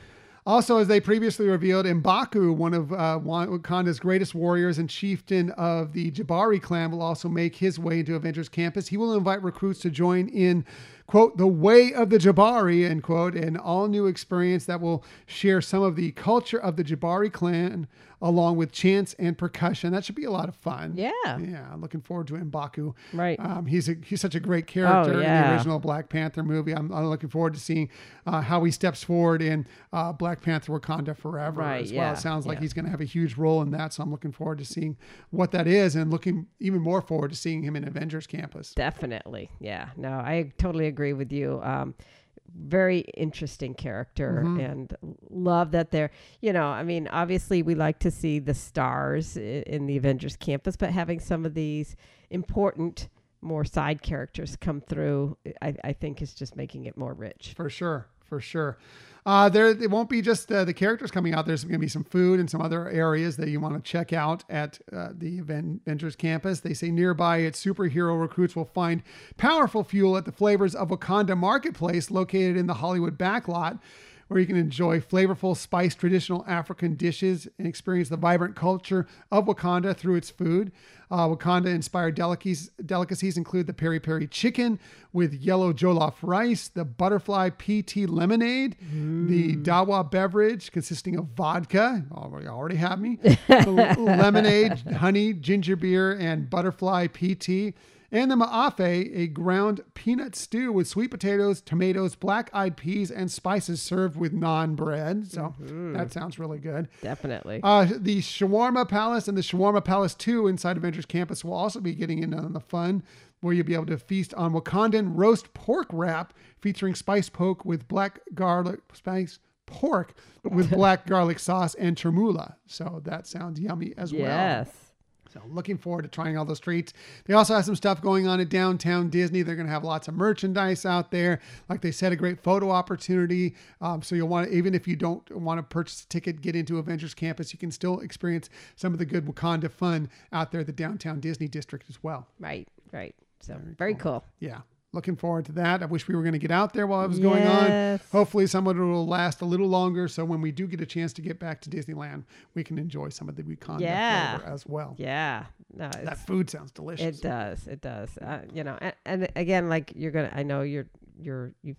Also, as they previously revealed, Mbaku, one of uh, Wakanda's greatest warriors and chieftain of the Jabari clan, will also make his way into Avengers Campus. He will invite recruits to join in, quote, the way of the Jabari, end quote, an all new experience that will share some of the culture of the Jabari clan along with chants and percussion. That should be a lot of fun.
Yeah.
Yeah, looking forward to Mbaku.
Right.
Um, he's a, he's such a great character in the
Oh,
original Black Panther movie. I'm, I'm looking forward to seeing uh, how he steps forward in uh, Black Panther Wakanda Forever
Right,
as well.
yeah,
It sounds like
yeah.
he's going to have a huge role in that. So I'm looking forward to seeing what that is and looking even more forward to seeing him in Avengers Campus.
Definitely. Yeah. No, I totally agree with you. Um, very interesting character
Mm-hmm.
and love that they're, you know, I mean, obviously we like to see the stars in the Avengers campus, but having some of these important, more side characters come through, I, I think is just making it more rich.
For sure, for sure. Uh, there, it won't be just uh, the characters coming out. There's going to be some food and some other areas that you want to check out at uh, the Aven- Avengers campus. They say nearby, its superhero recruits will find powerful fuel at the Flavors of Wakanda Marketplace, located in the Hollywood backlot, where you can enjoy flavorful, spiced traditional African dishes and experience the vibrant culture of Wakanda through its food. Uh, Wakanda-inspired delicacies, delicacies include the peri peri chicken with yellow jollof rice, the butterfly pea tea lemonade, the dawa beverage consisting of vodka. You already have me. lemonade, honey, ginger beer, and butterfly pea tea. And the ma'afe, a ground peanut stew with sweet potatoes, tomatoes, black eyed peas, and spices served with naan bread. So that sounds really good.
Definitely.
Uh, the Shawarma Palace and the Shawarma Palace 2 inside Avengers Campus will also be getting in on the fun, where you'll be able to feast on Wakandan roast pork wrap featuring spice poke with black garlic, spice pork with black garlic sauce and chermoula. So that sounds yummy as well.
yes.
So looking forward to trying all those treats. They also have some stuff going on at downtown Disney. They're going to have lots of merchandise out there. Like they said, a great photo opportunity. Um, so you'll want to, even if you don't want to purchase a ticket, get into Avengers Campus, you can still experience some of the good Wakanda fun out there at the downtown Disney district as well.
Right. Right. So very, cool.
Yeah. Looking forward to that. I wish we were going to get out there while it was going on. Hopefully, some of it will last a little longer. So when we do get a chance to get back to Disneyland, we can enjoy some of the Wakanda
Yeah.
flavor as well.
Yeah. No,
That food sounds delicious.
It does. It does. Uh, you know, and, and again, like you're gonna. I know you're you're you're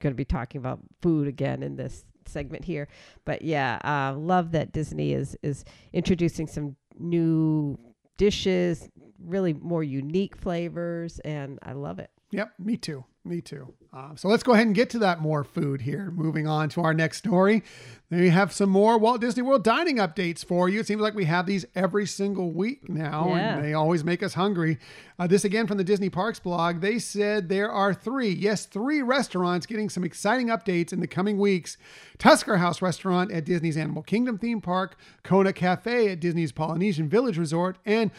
gonna be talking about food again in this segment here, but yeah, uh, love that Disney is is introducing some new dishes, really more unique flavors, and I love it.
Yep, me too. Me too. Uh, so let's go ahead and get to that more food here. Moving on to our next story. We have some more Walt Disney World dining updates for you. It seems like we have these every single week now,
Yeah.
and they always make us hungry. Uh, this again from the Disney Parks blog. They said there are three, yes, three restaurants getting some exciting updates in the coming weeks Tusker House Restaurant at Disney's Animal Kingdom theme park, Kona Cafe at Disney's Polynesian Village Resort, and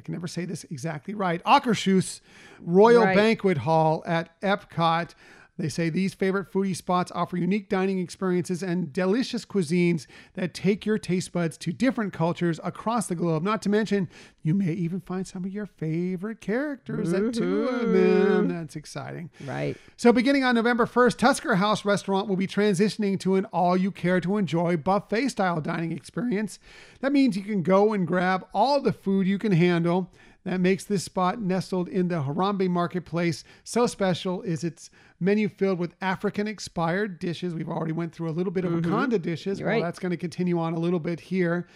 I can never say this exactly right. Akershus Royal
Right.
Banquet Hall at Epcot. They say these favorite foodie spots offer unique dining experiences and delicious cuisines that take your taste buds to different cultures across the globe. Not to mention, you may even find some of your favorite characters at two of mm-hmm. them. That's exciting.
Right.
So, beginning on November 1st, Tusker House Restaurant will be transitioning to an all you care to enjoy buffet style dining experience. That means you can go and grab all the food you can handle. That makes this spot nestled in the Harambe Marketplace so special is its menu filled with African expired dishes. We've already went through a little bit of Wakanda dishes. Well,
Right.
that's going to continue on a little bit here.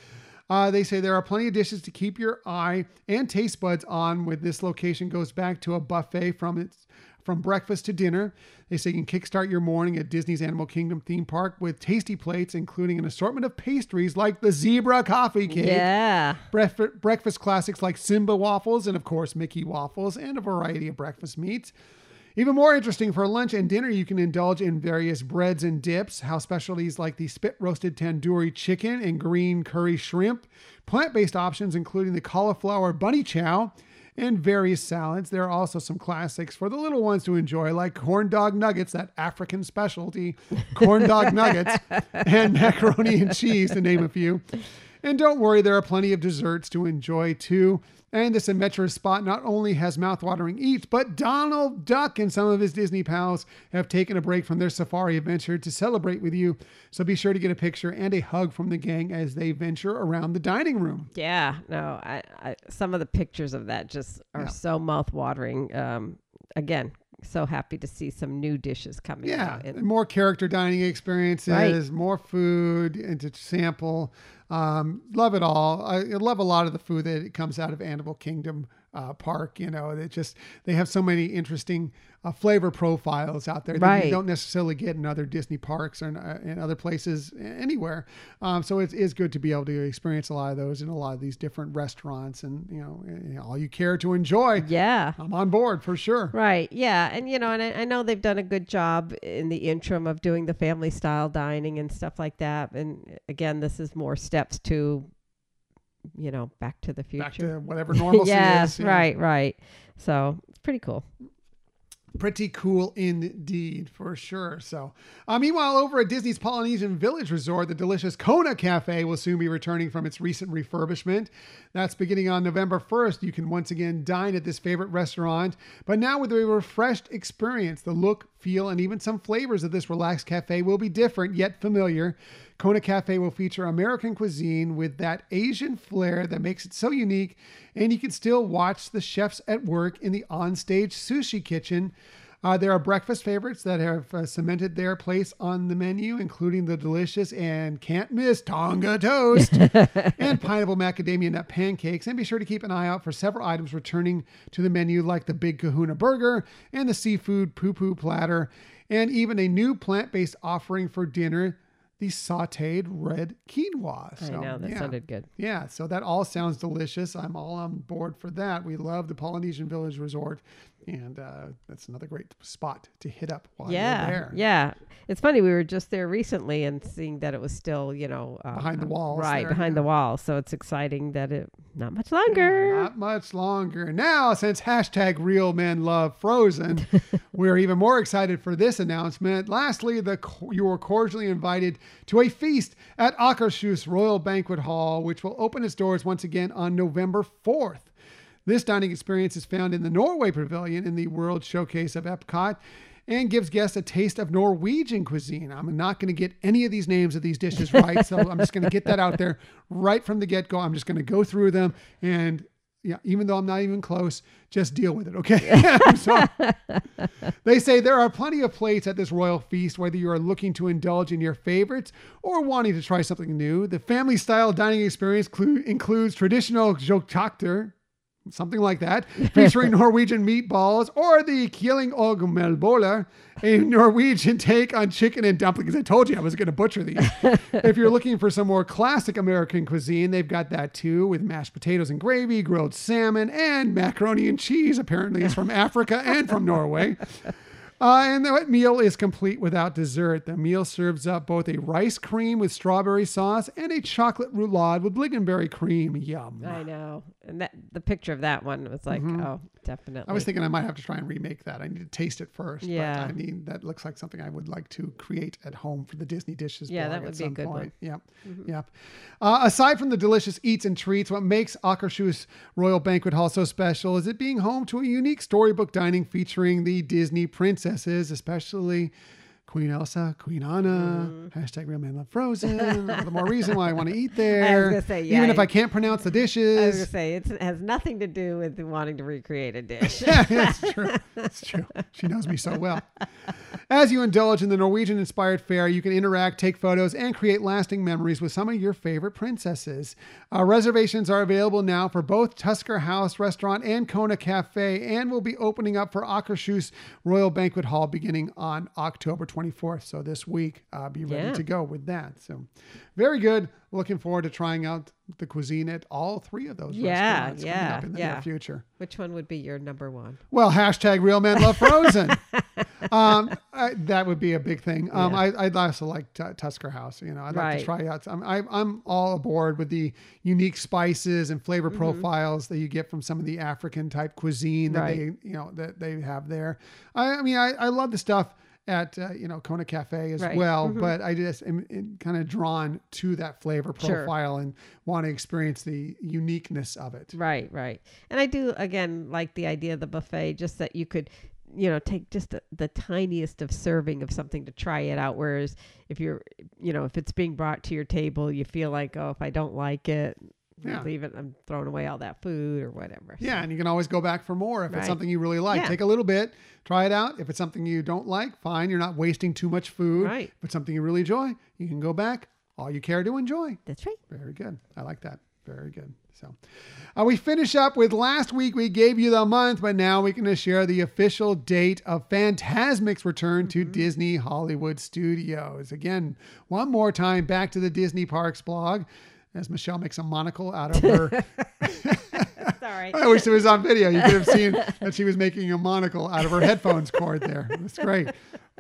Uh, they say there are plenty of dishes to keep your eye and taste buds on. With this location goes back to a buffet from its from breakfast to dinner. They say you can kickstart your morning at Disney's Animal Kingdom theme park with tasty plates, including an assortment of pastries like the zebra coffee cake,
Yeah.
breakfast, breakfast classics like Simba waffles, and of course Mickey waffles, and a variety of breakfast meats. Even more interesting for lunch and dinner, you can indulge in various breads and dips, house specialties like the spit roasted tandoori chicken and green curry shrimp, plant based options including the cauliflower bunny chow, and various salads. There are also some classics for the little ones to enjoy, like corn dog nuggets, that African specialty, corn dog nuggets, and macaroni and cheese, to name a few. And don't worry, there are plenty of desserts to enjoy too. And this adventurous spot not only has mouthwatering eats, but Donald Duck and some of his Disney pals have taken a break from their safari adventure to celebrate with you. So be sure to get a picture and a hug from the gang as they venture around the dining room.
Yeah. No, I, I some of the pictures of that just are
Yeah.
so mouth watering. Um, again, so happy to see some new dishes coming
Yeah,
out.
more character dining experiences,
Right.
more food and to sample. Um, love it all. I, love a lot of the food that comes out of Animal Kingdom uh, Park. You know, it just they have so many interesting uh, flavor profiles out there that you don't necessarily get in other Disney parks or in, uh, in other places anywhere. Um, so it is good to be able to experience a lot of those in a lot of these different restaurants, and you know, eh, all you care to enjoy.
yeah.
I'm on board for sure.
Right. Yeah. And, you know, and I, I know they've done a good job in the interim of doing the family style dining and stuff like that. And again, this is more steps to, you know, back to the future.
Back to whatever normalcy
yes.
is. yeah.
Right. Right. So it's pretty cool.
pretty cool indeed for sure so uh, meanwhile over at disney's polynesian village resort the delicious kona cafe will soon be returning from its recent refurbishment that's beginning on november 1st you can once again dine at this favorite restaurant but now with a refreshed experience the look feel and even some flavors of this relaxed cafe will be different yet familiar Kona Cafe will feature American cuisine with that Asian flair that makes it so unique, and you can still watch the chefs at work in the onstage sushi kitchen. Uh, there are breakfast favorites that have uh, cemented their place on the menu, including the delicious and can't miss Tonga toast and pineapple macadamia nut pancakes. And be sure to keep an eye out for several items returning to the menu, like the Big Kahuna Burger and the seafood poo poo platter, and even a new plant based offering for dinner the sauteed red quinoa.
I know. That
yeah.
sounded good.
Yeah, so that all sounds delicious. I'm all on board for that. We love the Polynesian Village Resort, and uh, that's another great spot to hit up while
yeah.
you're there.
Yeah. It's funny. We were just there recently and seeing that it was still, you know, uh,
Behind the walls
Right.
there,
behind
yeah.
the wall. So it's exciting that it, not much longer.
Not much longer. Now, since hashtag real men love Frozen, we're even more excited for this announcement. Lastly, the you are cordially invited to a feast at Akershus Royal Banquet Hall, which will open its doors once again on November 4th. This dining experience is found in the Norway Pavilion in the World Showcase of Epcot and gives guests a taste of Norwegian cuisine. I'm not going to get any of these names of these dishes right, so I'm just going to get that out there right from the get go. I'm just going to go through them and yeah, even though I'm not even close, just deal with it, okay? they say there are plenty of plates at this royal feast, whether you are looking to indulge in your favorites or wanting to try something new. The family style dining experience clu- includes traditional joktakter. Something like that, featuring Norwegian meatballs, or the Kieling og Melboller, a Norwegian take on chicken and dumplings. I told you I was going to butcher these. if you're looking for some more classic American cuisine, they've got that too, with mashed potatoes and gravy, grilled salmon, and macaroni and cheese. Apparently, it's from Africa and from Norway. Uh, and the meal is complete without dessert. The meal serves up both a rice cream with strawberry sauce and a chocolate roulade with lingonberry cream. Yum.
I know. And that the picture of that one was like, oh, definitely.
Mm-hmm. I was thinking I might have to try and remake that. I need to taste it first.
Yeah.
But I mean, that looks like something I would like to create at home for the Disney Dishes.
Yeah, that
at
would be a good one.
point. Yep. Yep. Uh, aside from the delicious eats and treats, what makes Akershus Royal Banquet Hall so special is it being home to a unique storybook dining featuring the Disney princesses, especially. Queen Elsa, Queen Anna, hashtag Real Man Love Frozen. the more reason why I want to eat there.
gonna say, yeah,
Even if
I-
I can't pronounce the dishes.
I was gonna say it has nothing to do with wanting to recreate a dish.
yeah, it's true. It's true. She knows me so well. As you indulge in the Norwegian inspired fare, you can interact, take photos, and create lasting memories with some of your favorite princesses. Uh, reservations are available now for both Tusker House Restaurant and Kona Cafe, and will be opening up for Akershus Royal Banquet Hall beginning on October 24th. So this week, uh, be ready
Yeah.
to go with that. So very good. Looking forward to trying out the cuisine at all three of those
Yeah,
restaurants coming
yeah,
up in the
yeah.
near future.
Which one would be your number one?
Well, hashtag real men love Frozen. um, I, that would be a big thing. Um,
Yeah.
I, I'd also like t- Tusker House. You know, I'd like to try out. I'm, I, I'm all aboard with the unique spices and flavor
Mm-hmm.
profiles that you get from some of the African type cuisine that
Right.
they, you know, that they have there. I, I mean, I, I love the stuff at uh, you know Kona Cafe as
Right. Mm-hmm.
well, but I just am, kind of drawn to that flavor
Sure.
profile and want to experience the uniqueness of it.
Right, right. And I do again like the idea of the buffet, just that you could, you know, take just the, the tiniest of serving of something to try it out. Whereas if you're, you know, if it's being brought to your table, you feel like, oh, if I don't like it,
Yeah.
leave it. I'm throwing away all that food or whatever.
Yeah, and you can always go back for more if
Right.
it's something you really like.
Yeah.
Take a little bit, try it out. If it's something you don't like, fine. You're not wasting too much food.
Right.
If it's something you really enjoy, you can go back. All you care to enjoy.
That's right.
Very good. I like that. Very good. So, uh, we finish up with last week we gave you the month, but now we can share the official date of Fantasmic's return to Disney Hollywood Studios. Again, one more time back to the Disney Parks blog as Michelle makes a monocle out of her.
Sorry.
I wish it was on video. You could have seen that she was making a monocle out of her headphones cord there. That's great.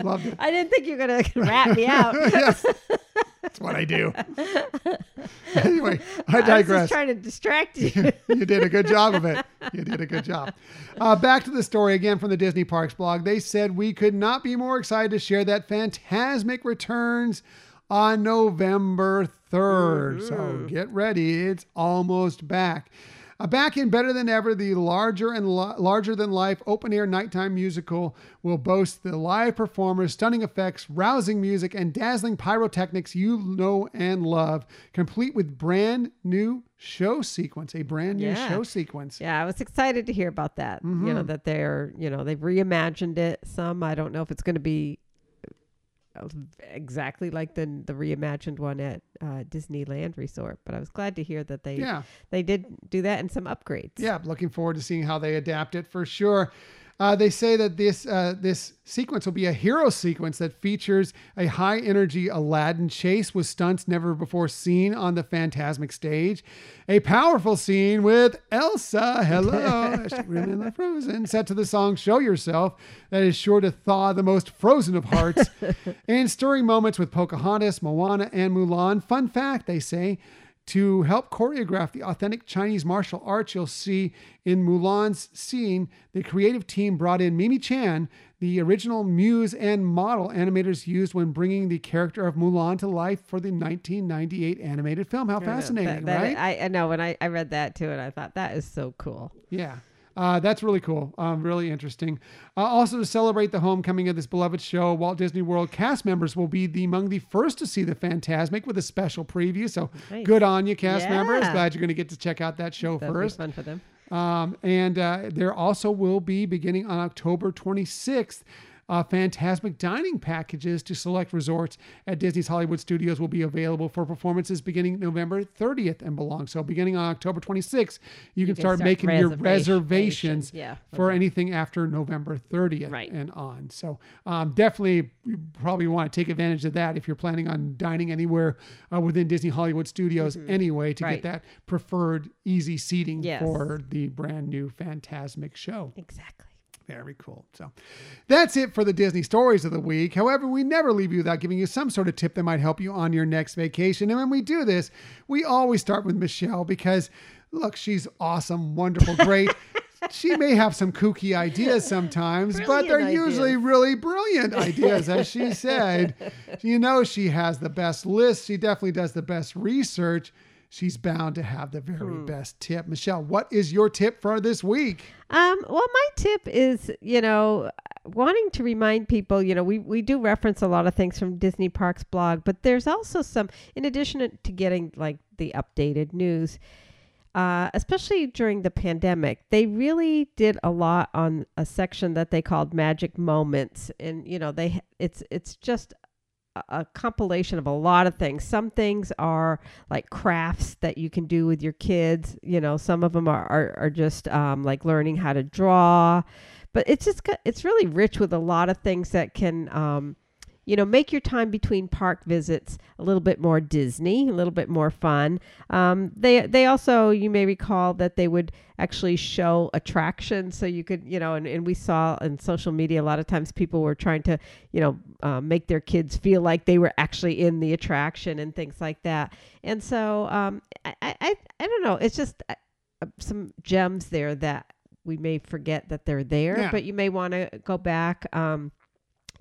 Loved it.
I didn't think you were gonna rat me out.
yes. That's what I do. anyway, I digress.
I was trying to distract you.
you did a good job of it. You did a good job. Uh, back to the story again from the Disney Parks blog. They said we could not be more excited to share that Fantasmic returns on November 3rd. So get ready. It's almost back. Uh, back in better than ever, the larger and lo- larger than life open air nighttime musical will boast the live performers, stunning effects, rousing music, and dazzling pyrotechnics you know and love, complete with brand new show sequence, a brand new
Yeah.
show sequence.
Yeah, I was excited to hear about that. You know
Mhm.
that they're, you know, they've reimagined it. Some I don't know if it's going to be exactly like the the reimagined one at uh, Disneyland Resort, but I was glad to hear that they
Yeah.
they did do that and some upgrades.
Yeah, looking forward to seeing how they adapt it for sure. Uh, they say that this uh, this sequence will be a hero sequence that features a high energy Aladdin chase with stunts never before seen on the Fantasmic stage, a powerful scene with Elsa, hello, Love Frozen, set to the song "Show Yourself" that is sure to thaw the most frozen of hearts, and stirring moments with Pocahontas, Moana, and Mulan. Fun fact, they say. To help choreograph the authentic Chinese martial arts you'll see in Mulan's scene, the creative team brought in Mimi Chan, the original muse and model animators used when bringing the character of Mulan to life for the 1998 animated film. How
know, that-
fascinating,
that-
right?
I, I know when I, I read that too, and I thought that is so cool.
Yeah. Uh, that's really cool. Um, really interesting. Uh, also, to celebrate the homecoming of this beloved show, Walt Disney World cast members will be the, among the first to see the Fantasmic with a special preview. So
Nice.
good on you, cast members. Glad you're going to get to check out that show
That'd
first.
fun for them.
Um, and uh, there also will be beginning on October 26th. Uh, Fantasmic dining packages to select resorts at Disney's Hollywood Studios will be available for performances beginning November 30th and belong. So beginning on October 26th, you, can,
can
start,
start
making your reservations
yeah,
for anything after November 30th
Right.
and on. So um, definitely, you probably want to take advantage of that if you're planning on dining anywhere uh, within Disney Hollywood Studios anyway to
Mm-hmm. Right.
get that preferred easy seating
Yes.
for the brand new Fantasmic show.
Exactly.
Very cool. So that's it for the Disney stories of the week. However, we never leave you without giving you some sort of tip that might help you on your next vacation. And when we do this, we always start with Michelle because look, she's awesome, wonderful, great. she may have some kooky ideas sometimes, but they're
Brilliant
usually really brilliant ideas, as she said. You know, she has the best list. She definitely does the best research. She's bound to have the very
Hmm.
best tip. Michelle, what is your tip for this week?
Um, well, my tip is, you know, wanting to remind people, you know, we, we do reference a lot of things from Disney Parks blog, but there's also some, in addition to getting like the updated news, uh, especially during the pandemic, they really did a lot on a section that they called Magic Moments, and you know, they it's it's just a- compilation of a lot of things. Some things are like crafts that you can do with your kids. You know, some of them are are, are just um, like learning how to draw, but it's just it's really rich with a lot of things that can. Um, you know, make your time between park visits a little bit more Disney, a little bit more fun. Um, they they also, you may recall that they would actually show attractions, so you could, you know, and, and we saw in social media a lot of times people were trying to, you know, uh, make their kids feel like they were actually in the attraction and things like that. And so um, I, I I don't know, it's just uh, some gems there that we may forget that they're there,
Yeah.
but you may want to go back. Um,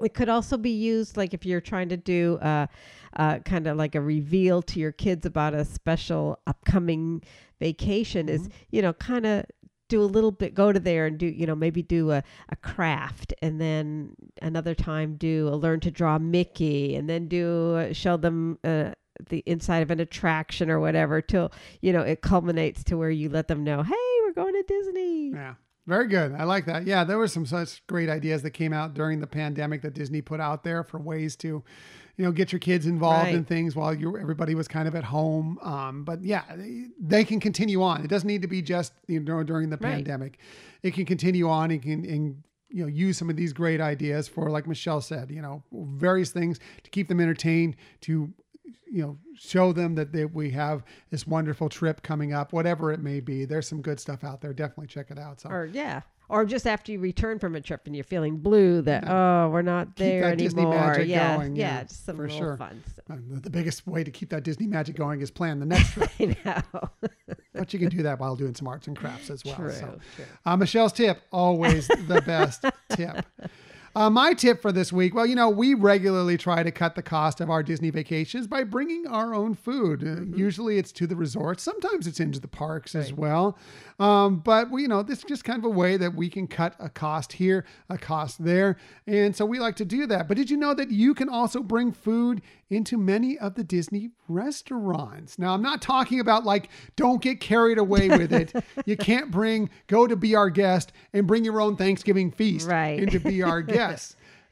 it could also be used like if you're trying to do uh, uh, kind of like a reveal to your kids about a special upcoming vacation is you know kind of do a little bit go to there and do you know maybe do a, a craft and then another time do a learn to draw mickey and then do uh, show them uh, the inside of an attraction or whatever till you know it culminates to where you let them know hey we're going to disney
Yeah. Very good. I like that. Yeah, there were some such great ideas that came out during the pandemic that Disney put out there for ways to, you know, get your kids involved in things while you everybody was kind of at home. Um, but yeah, they, can continue on. It doesn't need to be just you know during the
Right.
pandemic. It can continue on. It can and you know use some of these great ideas for like Michelle said. You know, various things to keep them entertained to you know show them that they, we have this wonderful trip coming up whatever it may be there's some good stuff out there definitely check it out so
or yeah or just after you return from a trip and you're feeling blue that oh we're not there
that Disney
anymore
magic
yeah
going,
yeah,
yeah,
just some
for sure.
fun stuff.
Uh, the- the biggest way to keep that Disney magic going is plan the next trip,
I know.
but you can do that while doing some arts and crafts as well.
True,
so,
true.
uh, Michelle's tip, always the best tip. Uh, my tip for this week, well, you know, we regularly try to cut the cost of our Disney vacations by bringing our own food. Uh,
Mm-hmm.
Usually it's to the resorts, sometimes it's into the parks as well. Um, but, we, you know, this is just kind of a way that we can cut a cost here, a cost there. And so we like to do that. But did you know that you can also bring food into many of the Disney restaurants? Now, I'm not talking about like, don't get carried away with it. you can't bring, go to be our guest and bring your own Thanksgiving feast
Right.
into be our guest.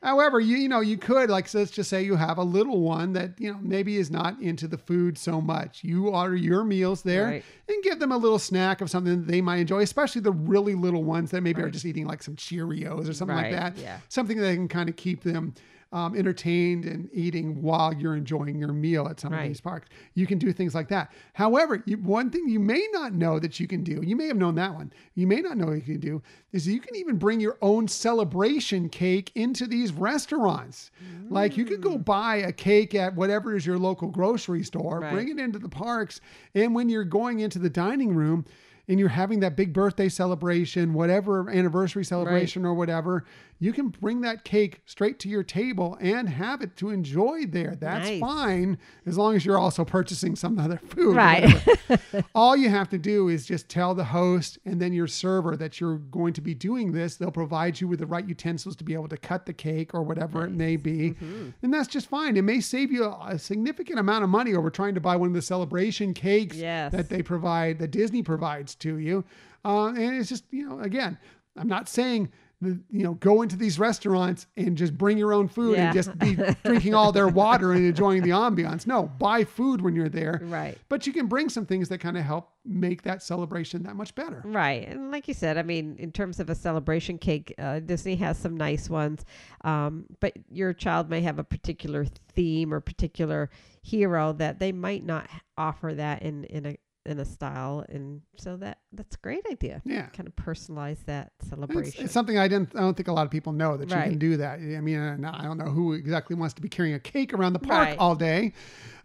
However, you you know you could like so let's just say you have a little one that you know maybe is not into the food so much. You order your meals there
Right.
and give them a little snack of something that they might enjoy, especially the really little ones that maybe are just eating like some Cheerios or something
Right,
like that.
yeah.
Something that can kind of keep them um, entertained and eating while you're enjoying your meal at some of these parks. You can do things like that. However, you, one thing you may not know that you can do, you may have known that one, you may not know you can do, is you can even bring your own celebration cake into these restaurants. Like you could go
Mm.
buy a cake at whatever is your local grocery store,
Right.
bring it into the parks, and when you're going into the dining room, and you're having that big birthday celebration, whatever anniversary celebration or whatever, you can bring that cake straight to your table and have it to enjoy there. That's
Nice.
fine as long as you're also purchasing some other food.
Right.
All you have to do is just tell the host and then your server that you're going to be doing this. They'll provide you with the right utensils to be able to cut the cake or whatever it may be.
Mm-hmm.
And that's just fine. It may save you a, a significant amount of money over trying to buy one of the celebration cakes
Yes.
that they provide, that Disney provides to you. Uh, and it's just, you know, again, I'm not saying the, you know, go into these restaurants and just bring your own food
Yeah.
and just be drinking all their water and enjoying the ambiance. No, buy food when you're there.
Right.
But you can bring some things that kind of help make that celebration that much better.
Right. And like you said, I mean, in terms of a celebration cake, uh, Disney has some nice ones. Um, but your child may have a particular theme or particular hero that they might not offer that in, in a in a style and so that that's a great idea
Yeah.
kind of personalize that celebration
it's something I didn't. I don't think a lot of people know that you can do that. I mean, I don't know who exactly wants to be carrying a cake around the park
Right.
all day.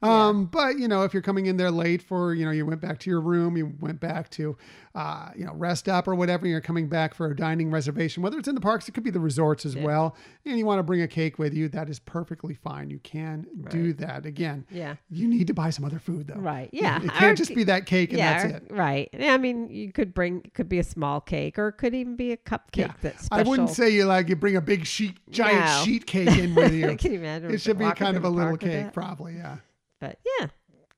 Um, But you know, if you're coming in there late for, you know, you went back to your room, you went back to, uh, you know, rest up or whatever. You're coming back for a dining reservation, whether it's in the parks, it could be the resorts as well. And you want to bring a cake with you, that is perfectly fine. You can do that. Again,
yeah
you need to buy some other food though.
Right. Yeah.
It can't
Or-
just be that cake and
yeah,
that's it.
right. Yeah, I mean, you could bring it could be a small cake, or it could even be a cupcake
Yeah.
that's
I wouldn't say you like you bring a big sheet, giant
No.
sheet cake in with you.
I Can imagine?
It should be kind of a little cake, probably. Yeah.
But yeah,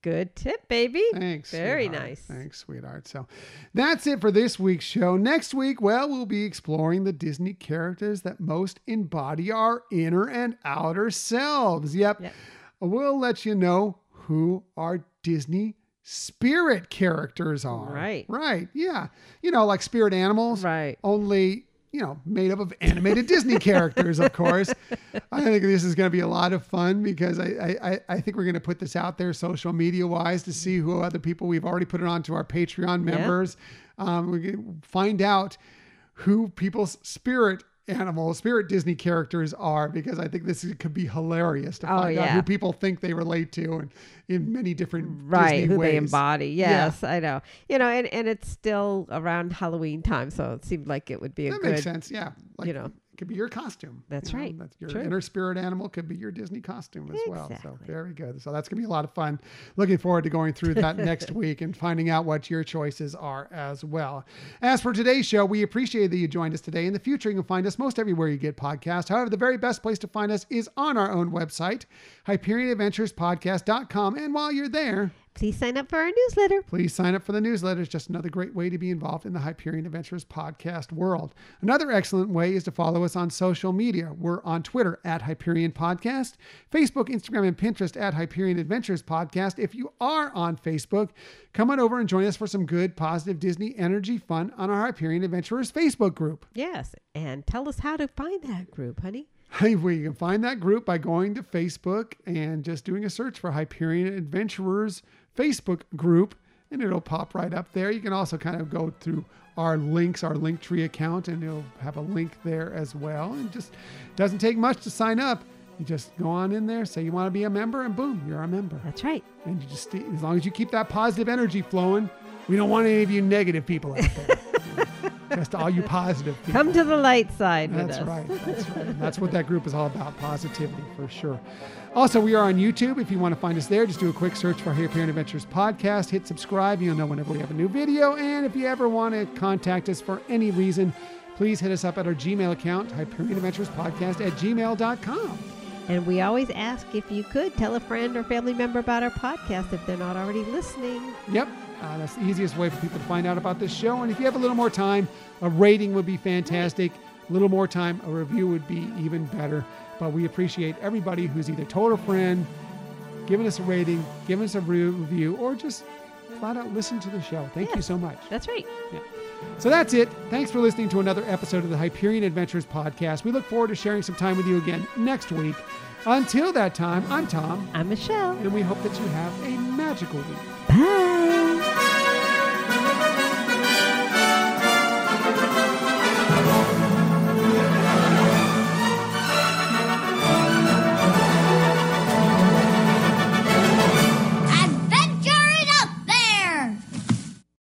good tip, baby.
Thanks.
Very
sweetheart.
nice.
Thanks, sweetheart. So that's it for this week's show. Next week, well, we'll be exploring the Disney characters that most embody our inner and outer selves. Yep.
Yep.
We'll let you know who our Disney spirit characters are.
Right.
Right. Yeah. You know, like spirit animals.
Right.
Only, you know, made up of animated Disney characters, of course. I think this is going to be a lot of fun because I, I, I- think we're going to put this out there social media wise to see who other people we've already put it on to our Patreon members. Um, we can find out who people's spirit animals, spirit Disney characters are because I think this is- could be hilarious to
Oh,
find out who people think they relate to and in many different
Right,
Disney
who
ways.
they embody.
Yeah.
Yes, I know. You know, and, and it's still around Halloween time, so it seemed like it would be a
That
good.
makes sense. Yeah. Like,
you know.
Could be your costume.
That's
you know,
right.
That's your
True.
inner spirit animal could be your Disney costume as well. So very good. So that's going to be a lot of fun. Looking forward to going through that next week and finding out what your choices are as well. As for today's show, we appreciate that you joined us today. In the future, you can find us most everywhere you get podcasts. However, the very best place to find us is on our own website, HyperionAdventurespodcast.com. And while you're there,
Please sign up for our newsletter.
Please sign up for the newsletter. It's just another great way to be involved in the Hyperion Adventures podcast world. Another excellent way is to follow us on social media. We're on Twitter at Hyperion Podcast, Facebook, Instagram, and Pinterest at Hyperion Adventures Podcast. If you are on Facebook, come on over and join us for some good, positive Disney energy fun on our Hyperion Adventurers Facebook group.
Yes, and tell us how to find that group, honey.
Hey, we can find that group by going to Facebook and just doing a search for Hyperion Adventurers Facebook group, and it'll pop right up there. You can also kind of go through our links, our Linktree account, and it'll have a link there as well. And just doesn't take much to sign up. You just go on in there, say you want to be a member, and boom, you're a member.
That's right.
And you just as long as you keep that positive energy flowing, we don't want any of you negative people out there. just all you positive people.
Come to the light side with
That's
us.
right. That's right. That's what that group is all about positivity for sure. Also, we are on YouTube. If you want to find us there, just do a quick search for Hyperion Adventures Podcast. Hit subscribe. You'll know whenever we have a new video. And if you ever want to contact us for any reason, please hit us up at our Gmail account, Hyperion Adventures Podcast at gmail.com.
And we always ask if you could tell a friend or family member about our podcast if they're not already listening.
Yep. Uh, that's the easiest way for people to find out about this show. And if you have a little more time, a rating would be fantastic. A little more time, a review would be even better. But we appreciate everybody who's either told a friend, giving us a rating, giving us a re- review, or just flat out listen to the show. Thank you so much.
That's right. Yeah.
So that's it. Thanks for listening to another episode of the Hyperion Adventures podcast. We look forward to sharing some time with you again next week. Until that time, I'm Tom,
I'm Michelle.
and we hope that you have a magical week.
Bye.